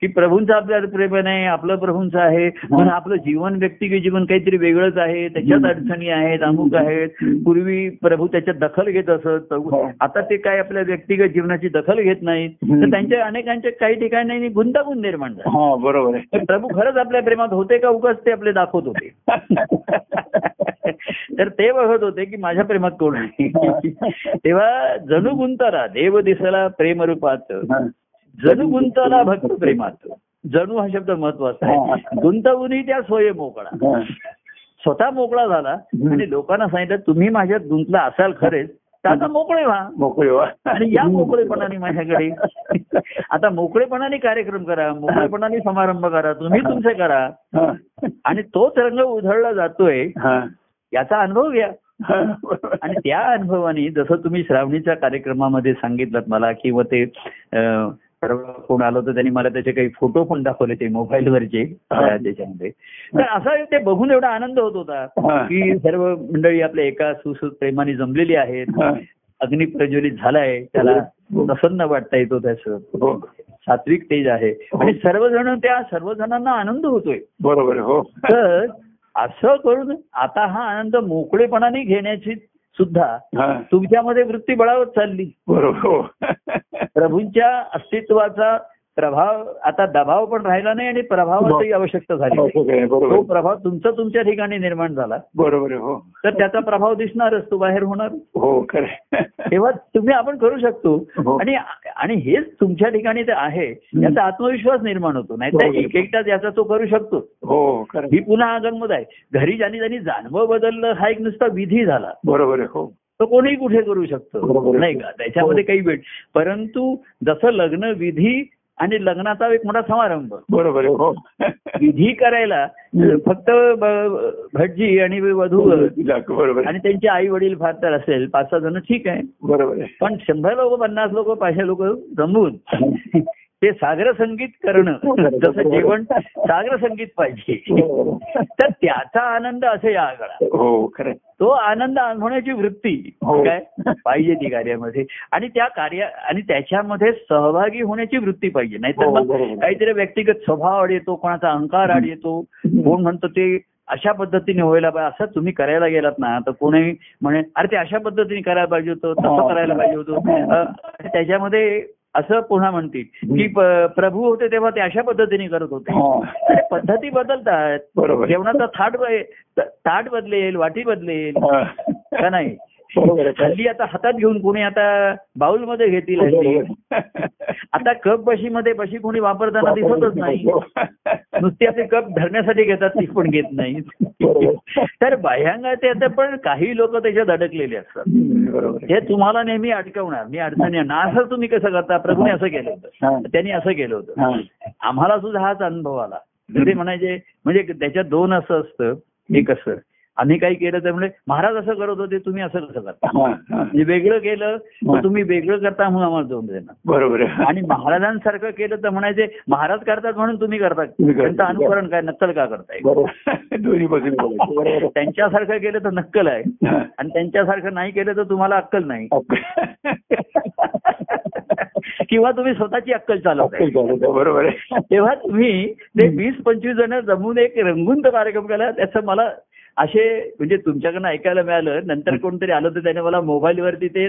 की प्रभूंचं आपल्याला प्रेम नाही आपलं प्रभूंचं आहे. पण आपलं जीवन व्यक्तिगत जीवन काहीतरी वेगळंच आहे. त्याच्यात अडचणी आहेत अमुक आहेत. पूर्वी प्रभू त्याच्यात दखल घेत असत. हो. आता ते काय आपल्या व्यक्तिगत जीवनाची दखल घेत नाहीत. तर त्यांच्या अनेकांच्या काही ठिकाणी गुंतागुंत निर्माण झाली. बरोबर प्रभू खरंच आपल्या प्रेमात होते का उगाच ते आपले दाखवत होते? तर ते बघत होते की माझ्या प्रेमात कोण आहे? तेव्हा जणू गुंतारा देव दिसला प्रेमरूपात. जणू गुंतला भक्त प्रेमात. जणू हा शब्द महत्त्वाचा आहे. गुंतवूनही त्या सोय मोकळा. स्वतः मोकळा झाला आणि लोकांना सांगितलं तुम्ही माझ्यात गुंतला असाल खरेच तर आता मोकळे व्हा. मोकळी व्हा. आणि या मोकळेपणाने माझ्याकडे. आता मोकळेपणाने कार्यक्रम करा मोकळेपणाने समारंभ करा तुम्ही तुमचे करा. आणि तोच रंग उधळला जातोय. याचा अनुभव घ्या हा. आणि त्या अनुभवाने जसं तुम्ही श्रावणीच्या कार्यक्रमामध्ये सांगितलं मला किंवा ते कोण आलं होतं त्यांनी मला त्याचे काही फोटो पण दाखवले ते मोबाईलवरचे हा. त्याच्यामध्ये तर असा ते बघून एवढा आनंद होत होता हा. की सर्व मंडळी आपल्या एका सुसुत प्रेमाने जमलेली आहेत हा. अग्नी प्रज्वलित झालाय त्याला हो. प्रसन्न वाटता येतो त्याचं हो. सात्विक तेज आहे आणि सर्वजण त्या सर्वजणांना आनंद होतोय बरोबर. हो तर असं करून आता हा आनंद मोकळेपणाने घेण्याची सुद्धा. तुमच्यामध्ये वृत्ती बळावत चालली बरोबर प्रभूंच्या अस्तित्वाचा प्रभाव आता दबाव पण राहिला नाही आणि प्रभावाची आवश्यकता झाली तो प्रभाव तुमचा तुमच्या ठिकाणी निर्माण झाला. बरोबर. हो. तर त्याचा प्रभाव दिसणारच तो बाहेर होणार. हो खरं तेव्हा तुम्ही आपण करू शकतो. हो. आणि आणि हेच तुमच्या ठिकाणी ते आहे याचा आत्मविश्वास निर्माण होतो. नाही तर हो. एक एकटाच याचा तो करू शकतो. हो खरं ही पुन्हा आगमत आहे. घरी ज्यांनी ज्यांनी जाणवं बदललं हा एक नुसता विधी झाला. बरोबर. हो. तो कोणीही कुठे करू शकतो. नाही का? त्याच्यामध्ये काही वेळ परंतु जसं लग्न विधी आणि लग्नाचा एक मोठा समारंभ. बरोबर. हो. विधी करायला फक्त भटजी आणि वधू बरोबर. आणि त्यांचे आई वडील फार तर असेल पाच सहा जण ठीक आहे. बरोबर आहे. पण शंभर लोक पन्नास लोक पाचशे लोक जमवून ते सागर संगीत करणं जसं जेवण सागर संगीत पाहिजे. तर त्याचा आनंद असे या आगळा. हो खरं तो आनंद अनुभवण्याची वृत्ती हो. काय? पाहिजे ती कार्यामध्ये. आणि त्या कार्य आणि त्याच्यामध्ये सहभागी होण्याची वृत्ती पाहिजे. नाहीतर हो. काहीतरी व्यक्तिगत स्वभाव आड येतो कोणाचा अहंकार आड येतो कोण म्हणतो ते अशा पद्धतीने व्हायला पाहिजे. असं तुम्ही करायला गेलात ना तर कोणी म्हणे अरे ते अशा पद्धतीने करायला पाहिजे होतं तसं हा. करायला पाहिजे होतं. त्याच्यामध्ये असं पुन्हा म्हणतील की प्रभू होते तेव्हा ते अशा पद्धतीने करत होते. हा. पद्धती बदलतात. जेवणाचा थाट ताट बदलेल वाटी बदलेल. का नाही? बरोबर. हल्ली आता हातात घेऊन कोणी आता बाउलमध्ये घेतील हल्ली. आता कप बशीमध्ये बशी कोणी वापरताना दिसतच नाही. नुसते असे कप धरण्यासाठी घेतात ती पण घेत नाही. तर बाह्यांगाचे आता पण काही लोक त्याच्यात अडकलेले असतात. ते तुम्हाला नेहमी अडकवणार मी अडचणी ना असं तुम्ही कसं करता? प्रभूने असं केलं हा. होतं त्यांनी असं केलं होतं. हा. आम्हाला सुद्धा हाच अनुभव आला. म्हणायचे म्हणजे त्याच्यात दोन असं असतं. एक असं. आम्ही काही केलं तर म्हणजे महाराज असं करत होते तुम्ही असं कसं करता. म्हणजे वेगळं केलं तर तुम्ही वेगळं करता म्हणून आम्हाला दोन देणार बरोबर. आणि महाराजांसारखं केलं तर म्हणायचे महाराज करतात म्हणून तुम्ही करता. त्यांचं अनुकरण काय नक्कल का करताय दोन्ही बाजूने. त्यांच्यासारखं केलं तर नक्कल आहे. आणि त्यांच्यासारखं नाही केलं तर तुम्हाला अक्कल नाही. किंवा तुम्ही स्वतःची अक्कल चालवताय. बरोबर तेव्हा तुम्ही ते वीस पंचवीस जण जमून एक रंगून तो कार्यक्रम केला. त्याचं मला असे म्हणजे तुमच्याकडनं ऐकायला मिळालं. नंतर कोणतरी आलं तर त्याने मला मोबाईलवरती ते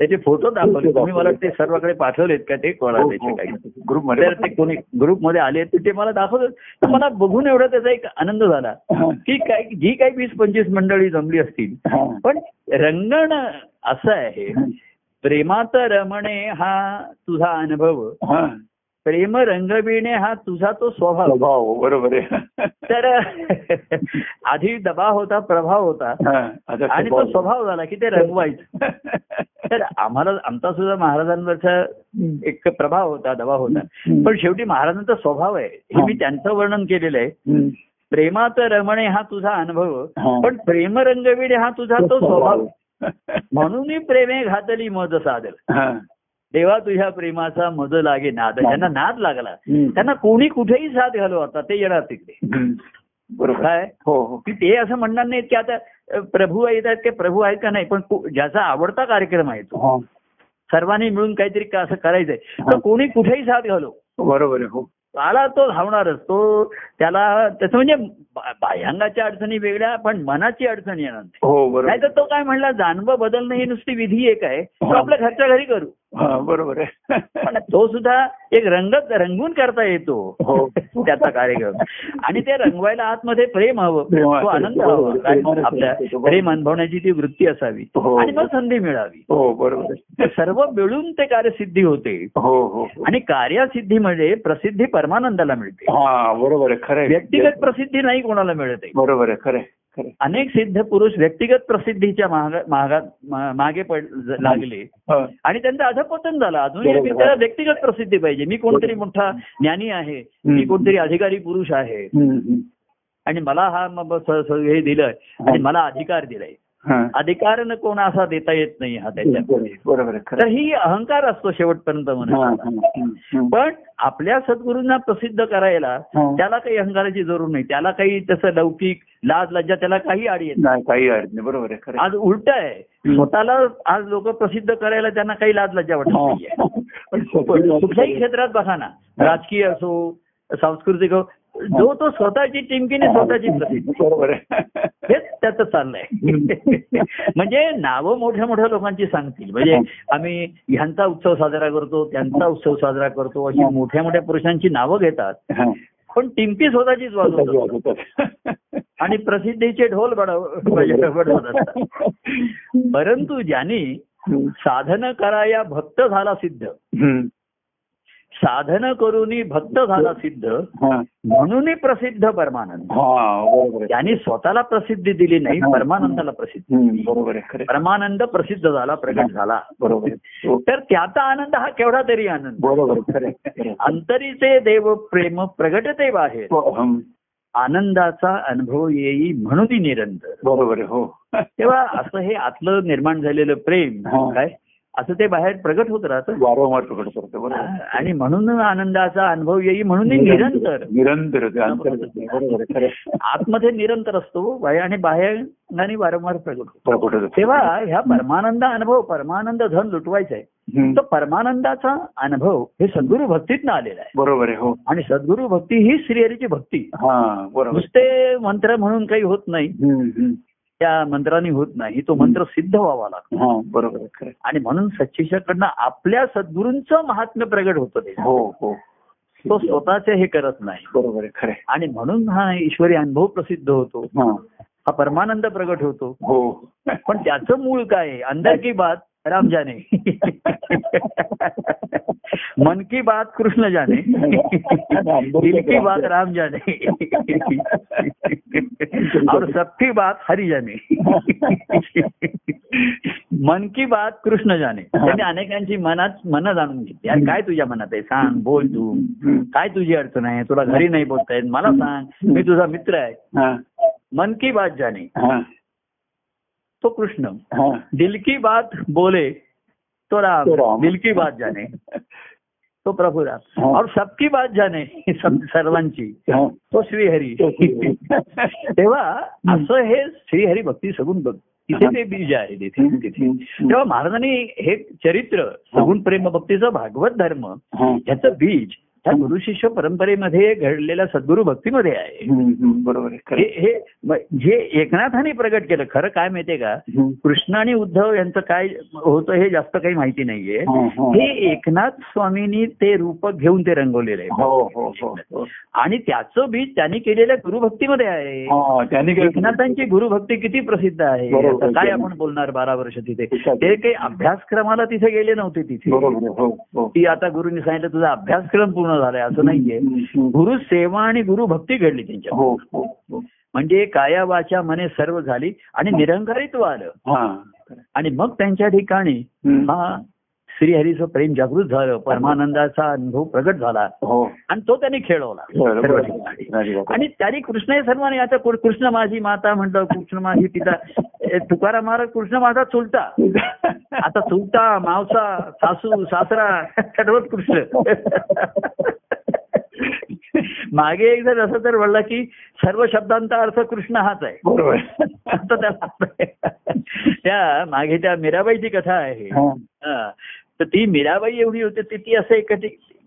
त्याचे फोटो दाखवले. तुम्ही मला ते सर्वकडे पाठवलेत का ते कोणा त्याचे काही? ग्रुपमध्ये तर ते कोणी ग्रुपमध्ये आले तर ते मला दाखवलं. तर मला बघून एवढा त्याचा एक आनंद झाला हा. की काय जी काही वीस पंचवीस मंडळी जमली असतील हा. पण रंगण असं आहे. प्रेमात रमणे हा तुझा अनुभव. हा. प्रेम रंगविणे हा तुझा तो स्वभाव. स्वभाव बरोबर आहे. तर आधी दबाव होता प्रभाव होता. हा. आणि तो स्वभाव. झाला की ते रंगवायचं. तर आम्हाला आमचा सुद्धा महाराजांवरचा एक प्रभाव होता दबाव होता. पण शेवटी महाराजांचा स्वभाव आहे. हे मी त्यांचं वर्णन केलेलं आहे. प्रेमात रमणे हा तुझा अनुभव. पण प्रेम रंगविणे हा तुझा तो स्वभाव. म्हणून प्रेमे घातली मज सादर हा. देवा तुझ्या प्रेमाचा मज लागे नाद. ज्यांना नाद लागला. त्यांना कोणी कुठेही साथ घालू आता ते येणार तिकडे. बरोबर. काय? हो हो. की ते असं म्हणणार नाहीत की आता प्रभू येतात की प्रभू आहेत का नाही पण ज्याचा आवडता कार्यक्रम आहे तो. सर्वांनी मिळून काहीतरी का असं करायचंय. तर कोणी कुठेही साथ घालो. बरोबर हो. आला तो धावणारच. तो त्याला त्याचं म्हणजे बाह्यांगाच्या अडचणी वेगळ्या पण मनाची अडचण येणार नाही. हो बरोबर. नाहीतर तो काय म्हणला जाणवं बदलणं ही नुसती विधी एक आहे. तो आपल्या घरच्या घरी करू. बरोबर आहे पण तो सुद्धा एक रंगत रंगून करता येतो हो. त्याचा कार्यक्रम आणि ते रंगवायला आतमध्ये प्रेम हवं तो. आनंद हवा. काय प्रेमाने आपल्या. प्रेम अनुभवण्याची ती वृत्ती असावी हो. आणि मग संधी मिळावी हो बरोबर सर्व मिळून ते कार्यसिद्धी होते हो हो हो. आणि कार्यसिद्धीमध्ये प्रसिद्धी परमानंदाला मिळते हा बरोबर आहे खरं. व्यक्तिगत प्रसिद्धी नाही कोणाला मिळते बरोबर आहे खरं. अनेक सिद्ध पुरुष व्यक्तिगत प्रसिद्धीच्या मागे लागले. आणि त्यांचं अधपतन झालं अजूनही. मी त्याला व्यक्तिगत प्रसिद्धी पाहिजे मी कोणतरी मोठा ज्ञानी आहे मी. कोणतरी अधिकारी पुरुष आहे. आणि मला हा हे दिलंय आणि मला अधिकार दिलाय. अधिकार न कोण असा देता येत नाही हा त्याच्यामध्ये. बरोबर तर. ही अहंकार असतो शेवटपर्यंत म्हणा हम्म, हम्म. पण आपल्या सद्गुरूंना प्रसिद्ध करायला. त्याला काही अहंकाराची जरूर नाही. त्याला काही तसं लौकिक लाज लज्जा त्याला काही आडी येत नाही. काही अडचण नाही. बरोबर आहे. आज उलट आहे. स्वतःला आज लोक प्रसिद्ध करायला त्यांना काही लाज लज्जा वाटत नाहीये. कुठल्याही क्षेत्रात बघा ना राजकीय असो सांस्कृतिक असो, जो तो स्वतःची टिमकीने स्वतःची प्रसिद्धी बरोबर हेच त्याचं चाललंय. म्हणजे नावं मोठ्या मोठ्या लोकांची सांगतील. म्हणजे आम्ही ह्यांचा उत्सव साजरा करतो त्यांचा उत्सव साजरा करतो अशी मोठ्या मोठ्या पुरुषांची नावं घेतात. पण टिमकी स्वतःचीच वाजवतात. आणि प्रसिद्धीचे ढोल बडव बडवत असतात. परंतु ज्यांनी साधन कराया भक्त झाला सिद्ध. साधन करूनी भक्त झाला सिद्ध. म्हणून प्रसिद्ध परमानंद हा बरोबर आहे त्यांनी स्वतःला प्रसिद्धी दिली नाही परमानंदाला प्रसिद्धी आहे आहे. परमानंद प्रसिद्ध झाला प्रगट झाला बरोबर आहे. हो. तर त्याचा आनंद हा केवढा तरी आनंद बरोबर आहे, आहे, आहे. अंतरीचे देव प्रेम प्रगटते बाहेर हो, हं. आनंदाचा अनुभव येई म्हणून निरंतर बरोबर आहे हो तेव्हा असं हे आतलं निर्माण झालेलं प्रेम. काय असं ते बाहेर प्रगट होत राहतं. वारंवार प्रकट करतो बरोबर. आणि म्हणून आनंदाचा अनुभव येई म्हणून निरंतर निरंतर. आतमध्ये निरंतर असतो बाहेर आणि बाहेर आणि वारंवार प्रगट होतो. प्रकट होतं. तेव्हा ह्या परमानंद अनुभव परमानंद धन लुटवायचा आहे हम्म. तो परमानंदाचा अनुभव हे सद्गुरु भक्तीतनं आलेला आहे. बरोबर आहे हो. आणि सद्गुरु भक्ती ही श्रीहरीची भक्ती. बरोबर. नुसते मंत्र म्हणून काही होत नाही. त्या मंत्राने होत नाही तो मंत्र सिद्ध व्हावा लागतो. हा बरोबर. आणि म्हणून सच्चिशाकडनं आपल्या सद्गुरूंचं महात्म्य प्रगट होतं ते. हो हो. तो स्वतःचे हे करत नाही. बरोबर आहे खरं. आणि म्हणून हा ईश्वरी अनुभव प्रसिद्ध होतो. हा परमानंद प्रगट होतो. हो. पण त्याचं मूळ काय आहे? अंदर की बात राम जाने। मन की बात कृष्ण जाने। दिल की बात राम जाने। और सबकी बात हरी जाने। मन की बात कृष्ण जाने। त्यांनी अनेकांची मनात मन जाणून घेतली. अरे काय तुझ्या मनात आहे? सांग बोल तू. काय तुझी अडचण आहे? तुला घरी नाही बोलता येत. मला सांग. मी तुझा मित्र आहे. मन की बात जाने. तो कृष्ण. हा दिल की बात बोले तो राम. दिल की बात जाने तो प्रभु राम. और सबकी बात जाने सब सर्वांची. तो श्रीहरी. तेव्हा असं हे श्रीहरी भक्ती सगुण बघ. तिथे ते बीज आहे तिथे. तिथे. तेव्हा महाराजांनी हे चरित्र सगुण प्रेम भक्तीचं भागवत धर्म. ह्याचं बीज ह्या गुरु शिष्य परंपरेमध्ये घडलेल्या सद्गुरु भक्तीमध्ये आहे. बरोबर हे. हे जे एकनाथाने प्रगट केलं खरं काय माहितीये का. कृष्ण आणि उद्धव यांचं काय होतं हे जास्त काही माहिती नाहीये हा, हा. हे एकनाथ स्वामींनी ते रूप घेऊन ते रंगवलेलं आहे हो हो हो हो. आणि त्याचं बीज त्यांनी केलेल्या गुरुभक्तीमध्ये आहे हा एकनाथांची गुरुभक्ती किती प्रसिद्ध आहे काय आपण बोलणार बारा वर्ष तिथे ते काही अभ्यासक्रमाला तिथे गेले नव्हते तिथे. हो हो की आता गुरुनी सांगितलं तुझा अभ्यासक्रम पूर्ण झालाय असं नाहीये. गुरु सेवा आणि गुरु भक्ती घडली त्यांच्या हो हो हो म्हणजे काया वाचा मने सर्व झाली आणि निरंकारित्व आलं. आणि मग त्यांच्या ठिकाणी. हा श्रीहरीचं प्रेम जागृत झालं परमानंदाचा अनुभव प्रगट झाला. हो. आणि तो त्यांनी खेळवला. आणि त्यांनी कृष्ण हे सर्वांनी आता कृष्ण माझी माता म्हणलं कृष्ण माझी पिता. तुकाराम महाराज कृष्ण माझा चुलता. आता चुलता मावसा सासू सासरा सर्वच कृष्ण. मागे एकदा जसं तर म्हणला की सर्व शब्दांचा अर्थ कृष्ण हाच आहे. बरोबर. आता त्याला त्या मागे त्या मीराबाईची कथा आहे. हा. हा. तर ती मीराबाई एवढी होती ती ती असं एका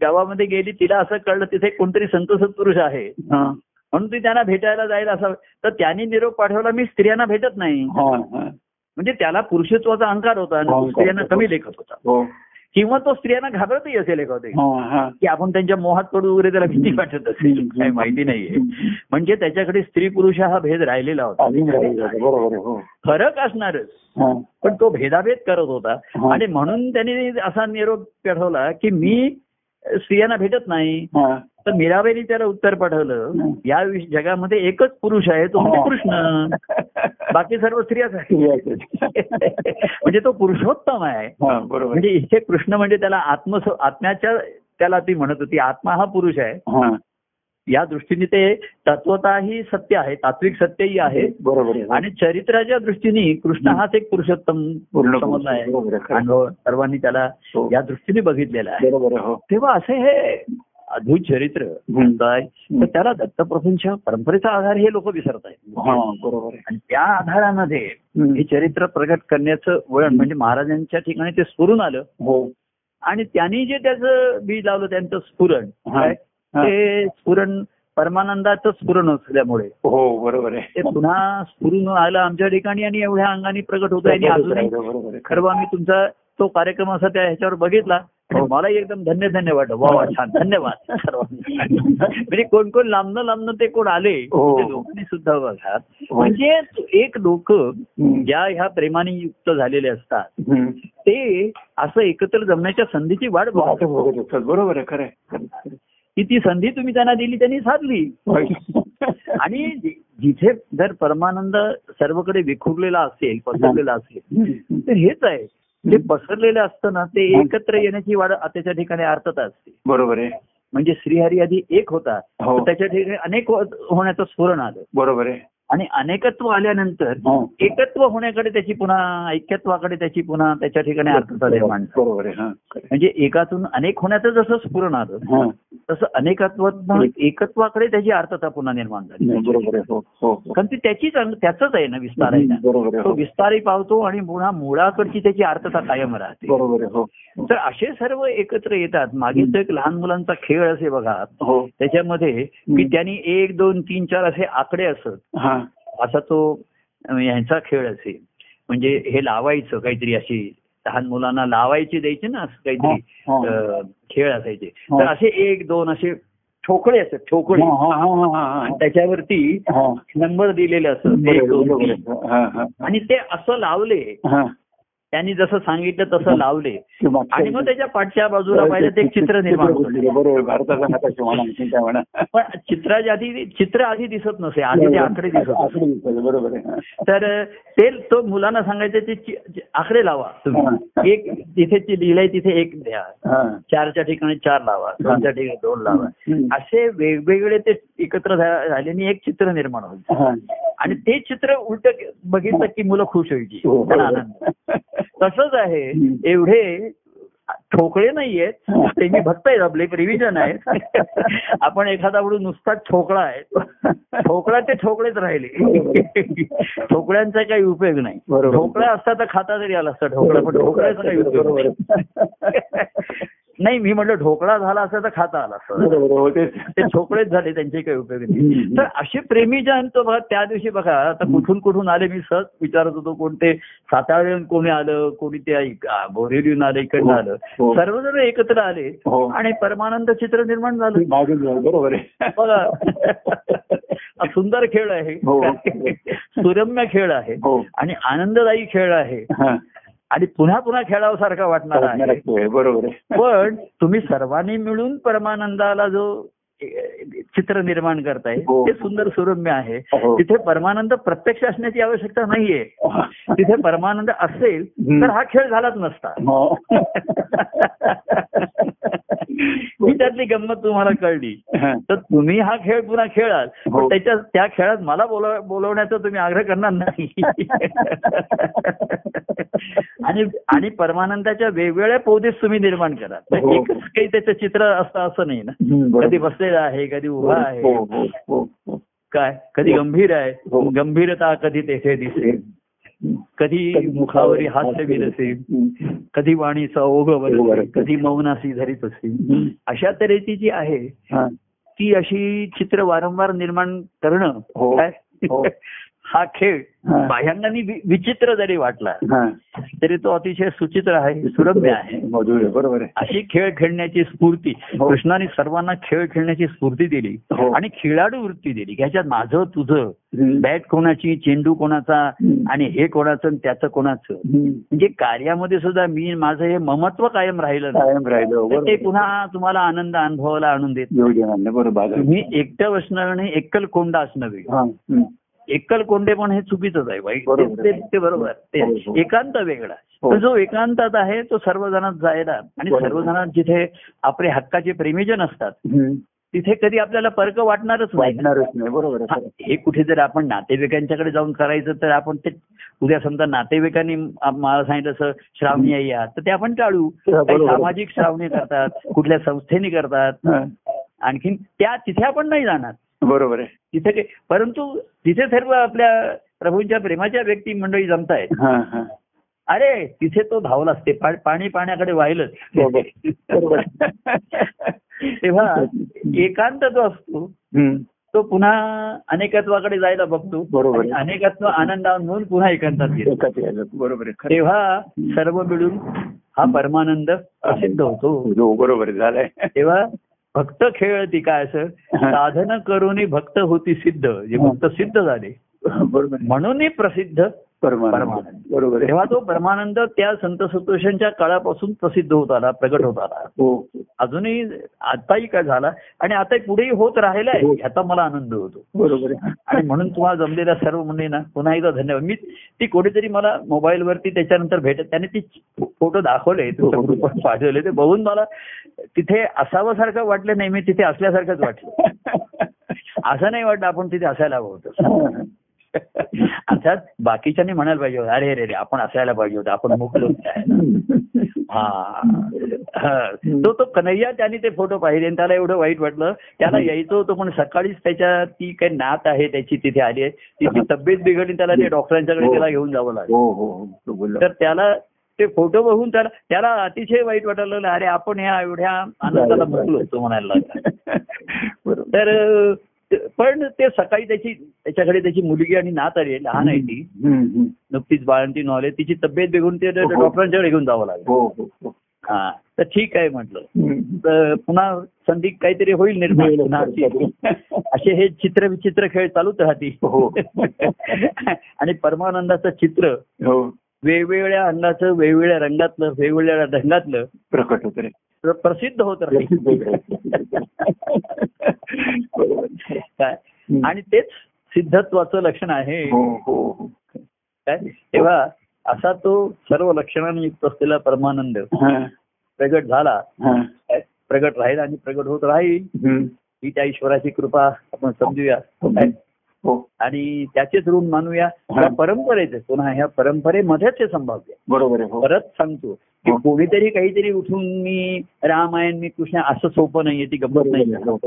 गावामध्ये गेली तिला असं कळलं तिथे कोणतरी संत सत्पुरुष आहे. म्हणून ती त्यांना भेटायला जायला असं तर त्यांनी निरोप पाठवला मी स्त्रियांना भेटत नाही. म्हणजे त्याला पुरुषत्वाचा अहंकार होता आणि. स्त्रियांना कमी लेखत होता हो किंवा तो स्त्रियांना घाबरतही असेल एखादे हा, हा. की आपण त्यांच्या मोहात पडू वगैरे त्याला भीती वाटत असेल काही माहिती नाहीये म्हणजे त्याच्याकडे स्त्री पुरुष हा भेद राहिलेला होता होतं. हो फरक असणारच. पण तो भेदाभेद करत होता. आणि म्हणून त्यांनी असा निरोप पाठवला की मी स्त्रियांना भेटत नाही. तर मीराबाईने त्याला उत्तर पाठवलं या जगामध्ये एकच पुरुष आहे तो म्हणजे. कृष्ण बाकी सर्व स्त्रियाच आहे. म्हणजे तो पुरुषोत्तम आहे म्हणजे इथे कृष्ण म्हणजे त्याला आत्म आत्म्याच्या त्याला ती म्हणत होती आत्मा हा पुरुष आहे. या दृष्टीने ते तत्वताही सत्य आहे तात्विक सत्यही आहे. बरोबर आणि चरित्राच्या दृष्टीने कृष्ण हाच एक पुरुषोत्तम समजला आहे. अनुभव सर्वांनी त्याला हो. या दृष्टीने बघितलेला आहे. हो. तेव्हा असे हे अद्भुत चरित्र म्हणताय तर त्याला दत्तप्रभूंच्या परंपरेचा आधार हे लोक विसरत आहेत. हा बरोबर आणि त्या आधारामध्ये. हे चरित्र प्रगट करण्याचं वळण म्हणजे महाराजांच्या ठिकाणी ते स्फुरून आलं. हो. आणि त्यांनी जे त्याचं बीज लावलं त्यांचं स्फुरण हा. हा. ते स्फुरण परमानंदाचं स्फुरण असल्यामुळे हो बरोबर आहे ते पुन्हा स्फुरून आलं आमच्या ठिकाणी आणि एवढ्या अंगाने प्रगट होत आहे आणि अजूनही खरं मी तुमचा तो कार्यक्रम असा त्या ह्याच्यावर बघितला हो. मलाही एकदम धन्य धन्य वाटलं वा वा छान धन्यवाद सर्वांना म्हणजे कोण कोण लांबनं लांबनं ते कोण आले हो. ते लोकांनी सुद्धा बघा हो. म्हणजे एक लोक. ज्या ह्या प्रेमाने युक्त झालेले असतात. ते असं एकत्र जमण्याच्या संधीची वाट बघत बरोबर आहे खरं. की ती संधी तुम्ही त्यांना दिली त्यांनी साधली. आणि जिथे जर परमानंद सर्वकडे विखुरलेला असेल पसरलेला असेल. तर हेच आहे जे पसरलेलं असतं ना ते एकत्र येण्याची वाढ त्याच्या ठिकाणी अर्थता असते बरोबर आहे म्हणजे श्रीहरी आधी एक होता हो. त्याच्या ठिकाणी अनेक होण्याचं स्फुरण आलं बरोबर आहे आणि अनेकत्व आल्यानंतर हा. एकत्व होण्याकडे त्याची पुन्हा ऐक्यत्वाकडे त्याची पुन्हा त्याच्या ठिकाणी अर्थता निर्माण. बरोबर. म्हणजे एकातून अनेक होण्याचं जसं स्फुरण आलं. तसं अनेकत्वात एकत्वाकडे त्याची अर्थता पुन्हा निर्माण झाली. हो हो हो. कारण ती त्याचीच त्याच आहे ना विस्तार आहे ना तो. विस्तारही पावतो आणि पुन्हा मुळाकडची त्याची अर्थता कायम राहते. हो. तर असे सर्व एकत्र येतात. मागे तो एक लहान मुलांचा खेळ असे बघा. त्याच्यामध्ये की त्यांनी एक दोन तीन चार असे आकडे असत. असा तो अं, ह्यांचा खेळ असे म्हणजे हे लावायचं काहीतरी अशी लहान मुलांना लावायची द्यायची ना असं काहीतरी खेळ असायचे. तर असे एक दोन असे ठोकळे असतात ठोकळे त्याच्यावरती. नंबर दिलेले असतात. आणि ते असं लावले. त्यांनी जसं सांगितलं तसं लावले आणि मग त्याच्या पाठच्या बाजूला पाहिजे ते एक चित्र निर्माण होतं पण चित्राच्या आधी चित्र आधी दिसत नसे आधी ते आकडे दिसत बरोबर. तर ते तो मुलांना सांगायचं ते आकडे लावा. तुम्ही एक जिथे ते लिहिलंय तिथे एक द्या. चारच्या ठिकाणी चार लावा दोनच्या ठिकाणी दोन लावा. असे वेगवेगळे ते एकत्र झा- झाल्याने एक चित्र निर्माण होईल. आणि ते चित्र उलट बघितलं की मुलं खुश व्हायची. हो, त्यांना. आनंद. तसंच आहे. एवढे ठोकळे नाहीयेत. ते मी भक्त आहेत आपले रिव्हिजन आहेत. आपण एखादा म्हणून नुसता ठोकळा आहे. ठोकळा ते ठोकळेच राहिले. ठोकळ्यांचा काही उपयोग नाही. ठोकळा असता तर खाता तरी आला असता. ठोकळा पण ठोकळ्याचा काही उपयोग बरोबर. नाही. मी म्हटलं ढोकळा झाला असता तर खाता आला असता हो तेच ते ठोकळेच झाले त्यांचे काही उपयोग नाही. तर असे प्रेमीजन तो बघा त्या दिवशी बघा आता कुठून कुठून आले मी सहज विचारत होतो कोणते साताऱ्याहून कोणी आलं कोणी ते बोरेलीहून आलं इकडनं आलं हो. सर्वजण एकत्र आले हो. आणि परमानंद चित्र निर्माण झालं बरोबर आहे बघा हा सुंदर खेळ आहे हो. सुरम्य खेळ आहे हो आणि आनंददायी खेळ आहे हा. आणि पुन्हा पुन्हा खेळावसारखा वाटणार आहे बरोबर पण तुम्ही सर्वांनी मिळून परमानंदाला जो चित्र निर्माण करताय हो. ते सुंदर सुरम्य आहे हो. तिथे परमानंद प्रत्यक्ष असण्याची आवश्यकता नाहीये तिथे परमानंद असेल. तर हा खेळ झालाच नसता हो. ही त्यातली गंमत तुम्हाला कळली. तर तुम्ही हा खेळ पुन्हा खेळाल हो. पण त्याच्या त्या खेळात मला बोलव बोलवण्याचा तुम्ही आग्रह करणार नाही आणि आणि परमानंदाच्या वेगवेगळ्या पौदेस तुम्ही निर्माण करा हो. एकच काही त्याचं चित्र असतं असं नाही ना. कधी बसलेला आहे कधी उभा हो, आहे. काय कधी गंभीर. आहे गंभीरता कधी तेथे दिसेल कधी मुखावरी हास्य विरसेल हम्म. कधी वाणीचा ओघ ओघ बरसेल बरसेल. कधी मौनासी धरीत असेल हम्म. अशा तऱ्हेची जी आहे हा. ती अशी चित्र वारंवार निर्माण करणं हो. खेळ. बाह्यांनी विचित्र जरी वाटला. तरी तो अतिशय सुचित्र आहे सुरम्य आहे बरोबर अशी खेळ खेळण्याची स्फूर्ती हो. कृष्णाने सर्वांना खेळ खेळण्याची स्फूर्ती दिली हो. आणि खेळाडू वृत्ती दिली ह्याच्यात माझं तुझं. बॅट कोणाची चेंडू कोणाचा. आणि हे कोणाचं त्याचं कोणाचं. म्हणजे कार्यामध्ये सुद्धा मी माझं हे ममत्व कायम राहिलं. कायम राहिलं ते पुन्हा तुम्हाला आनंद अनुभवाला आणून देत येऊ देणार नाही बरोबर बाजार. तुम्ही एकटं असणं आणि एकल कोंडा असणं वेगळं. हम्म. एकल कोंडे पण हे चुकीचंच आहे वाईट ते- बरोबर ते हो, हो. एकांत वेगळा हो. तर जो एकांतात आहे तो सर्वजणात जायला आणि. सर्वजणात जिथे आपले हक्काचे प्रेमीजन असतात. तिथे कधी आपल्याला पर्क वाटणारच. वाटणारच नाही बरोबर हा, हे कुठे जर आपण नातेवाईकांच्याकडे जाऊन करायचं तर आपण ते उद्या समजा नातेवाईकांनी मला सांगितलं असं श्रावणी या तर ते आपण टाळू हा. सामाजिक श्रावणी करतात कुठल्या संस्थेने करतात हा. आणखीन त्या तिथे आपण नाही जाणार बरोबर आहे तिथे परंतु तिथे सर्व आपल्या प्रभूंच्या प्रेमाच्या व्यक्ती मंडळी जमतायत हा, हा. अरे तिथे तो धावला असते पा- पाणी पाण्याकडे वाहिलंच बरोबर. बरोबर. तेव्हा एकांत जो असतो हम्म. तो पुन्हा अनेकत्वाकडे जायला बघतो बरोबर. आणि अनेकत्व आनंदावर म्हणून पुन्हा एकांतात येतो एकाच. बरोबर आहे खरं. तेव्हा सर्व मिळून हा परमानंद प्रसिद्ध होतो हो, बरोबर आहे. झालंय तेव्हा भक्त खेळ ती काय असं. साधन करूनही भक्त होती सिद्ध जे भक्त सिद्ध झाले बरोबर. म्हणूनही प्रसिद्ध परमानंद. बरोबर तेव्हा तो परमानंद त्या संत सतोषांच्या काळापासून प्रसिद्ध होत आला प्रगट होत आला. हो. अजूनही आताही काय झाला? आणि आता पुढेही होत राहिला आहे हो. ह्याचा मला आनंद होतो. बरोबर आणि म्हणून तुम्हाला जमलेल्या सर्व मंडळींना पुन्हा एकदा धन्यवाद. मी ती कोणीतरी मला मोबाईलवरती त्याच्यानंतर भेटत त्याने ती फोटो दाखवले हो. पाठवले. ते बघून मला तिथे असावं सारखं वाटलं नाही मी तिथे असल्यासारखंच वाटलं. असं नाही वाटलं आपण तिथे असायला हवं होतं. अर्थात बाकीच्यांनी म्हणायला पाहिजे होतं, अरे रे रे आपण असायला पाहिजे होतं आपण मुकलो हा. हा. तो तो कन्हैया त्याने ते फोटो पाहिले आणि त्याला एवढं वाईट वाटलं. त्याला यायचं होतं पण सकाळीच त्याच्या ती काही नात आहे त्याची तिथे आली आहे. तिची तब्येत बिघडली त्याला ते डॉक्टरांच्याकडे. त्याला घेऊन जावं लागलं. हो हो हो तर त्याला ते फोटो बघून त्याला त्याला अतिशय वाईट वाटायला लागलं. अरे आपण ह्या एवढ्या आनंदाला मुकलो तो म्हणायला लागला. तर पण ते सकाळी त्याची त्याच्याकडे त्याची मुलगी आणि नात आली लहान आहे ती. नुकतीच बाळंती नॉलेज तिची तब्येत बिघडून ते हो, हो. डॉक्टरांच्याकडे घेऊन जावं लागलं हो हो तर ठीक आहे म्हटलं. तर पुन्हा संधी काहीतरी होईल निर्माण. असे हे चित्र विचित्र खेळ चालूच राहतील. आणि परमानंदाचं चित्र वेगवेगळ्या अंगाचं वेगवेगळ्या रंगातलं वेगवेगळ्या ढंगातलं प्रकट होत प्रसिद्ध होत राहील. काय? आणि तेच सिद्धत्वाचं लक्षण आहे. हो हो हो. काय? तेव्हा असा तो सर्व लक्षणांनी युक्त असलेला परमानंद हा, प्रगट झाला? प्रगट राहील आणि प्रगट होत राहील. ही त्या ईश्वराची कृपा आपण समजूया. आणि त्याचेच ऋण मानूया हा. या परंपरेचे पुन्हा ह्या परंपरेमध्येच हे संभाव्य बरोबर हो परत सांगतो की हो. कोणीतरी काहीतरी उठून मी रामायण मी कृष्ण असं सोपं नाहीये ती गंमत नाही. हो.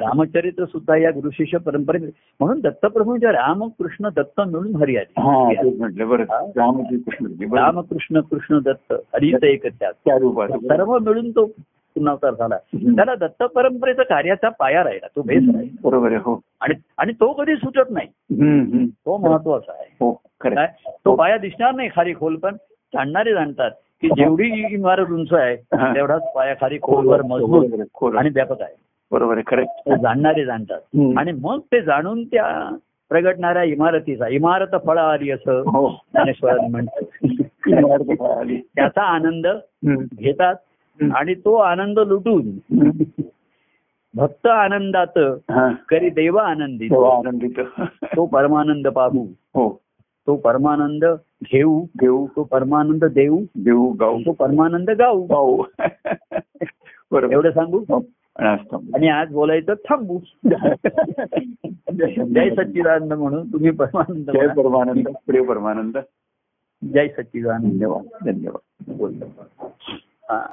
रामचरित्र सुद्धा या गुरुशिष्य परंपरेत म्हणून दत्तप्रभूंच्या राम कृष्ण दत्त मिळून हरी हा आली हा. रामकृष्ण कृष्ण दत्त हरीच एक त्यात त्या रूपात सर्व मिळून तो पुनर्वतार झाला. त्याला दत्त परंपरेचा कार्याचा पाया राहिला तो बेस राहिला बरोबर हो आणि आणि तो कधी सुटत नाही. तो महत्त्वाचा आहे हो. तो पाया दिसणार नाही खाली खोल पण जाणणारे जाणतात की जेवढी इमारत उंच आहे हा. तेवढाच पाया खाली खोलवर मजबूत. आणि व्यापक आहे बरोबर आहे. जाणणारे जाणतात. आणि मग ते जाणून त्या प्रगटणाऱ्या इमारतीचा इमारत फळ आली असं हो ज्ञानेश्वरांनी म्हणतो इमारत आली. त्याचा आनंद. घेतात. आणि तो आनंद लुटून. भक्त आनंदात हा. करी देव आनंदित. हो आनंदित. तो परमानंद पाहू. हो. तो परमानंद घेऊ. घेऊ. तो परमानंद देऊ. देऊ गाऊ. तो परमानंद गाऊ. गाऊ. बरोबर. एवढं सांगू? हो. आणि आज बोलायचं थांबू. जय सच्चिदानंद म्हणून. तुम्ही परमानंद जय. परमानंद. प्रिय परमानंद. जय सच्चिदानंद. धन्यवाद. धन्यवाद. बोलतो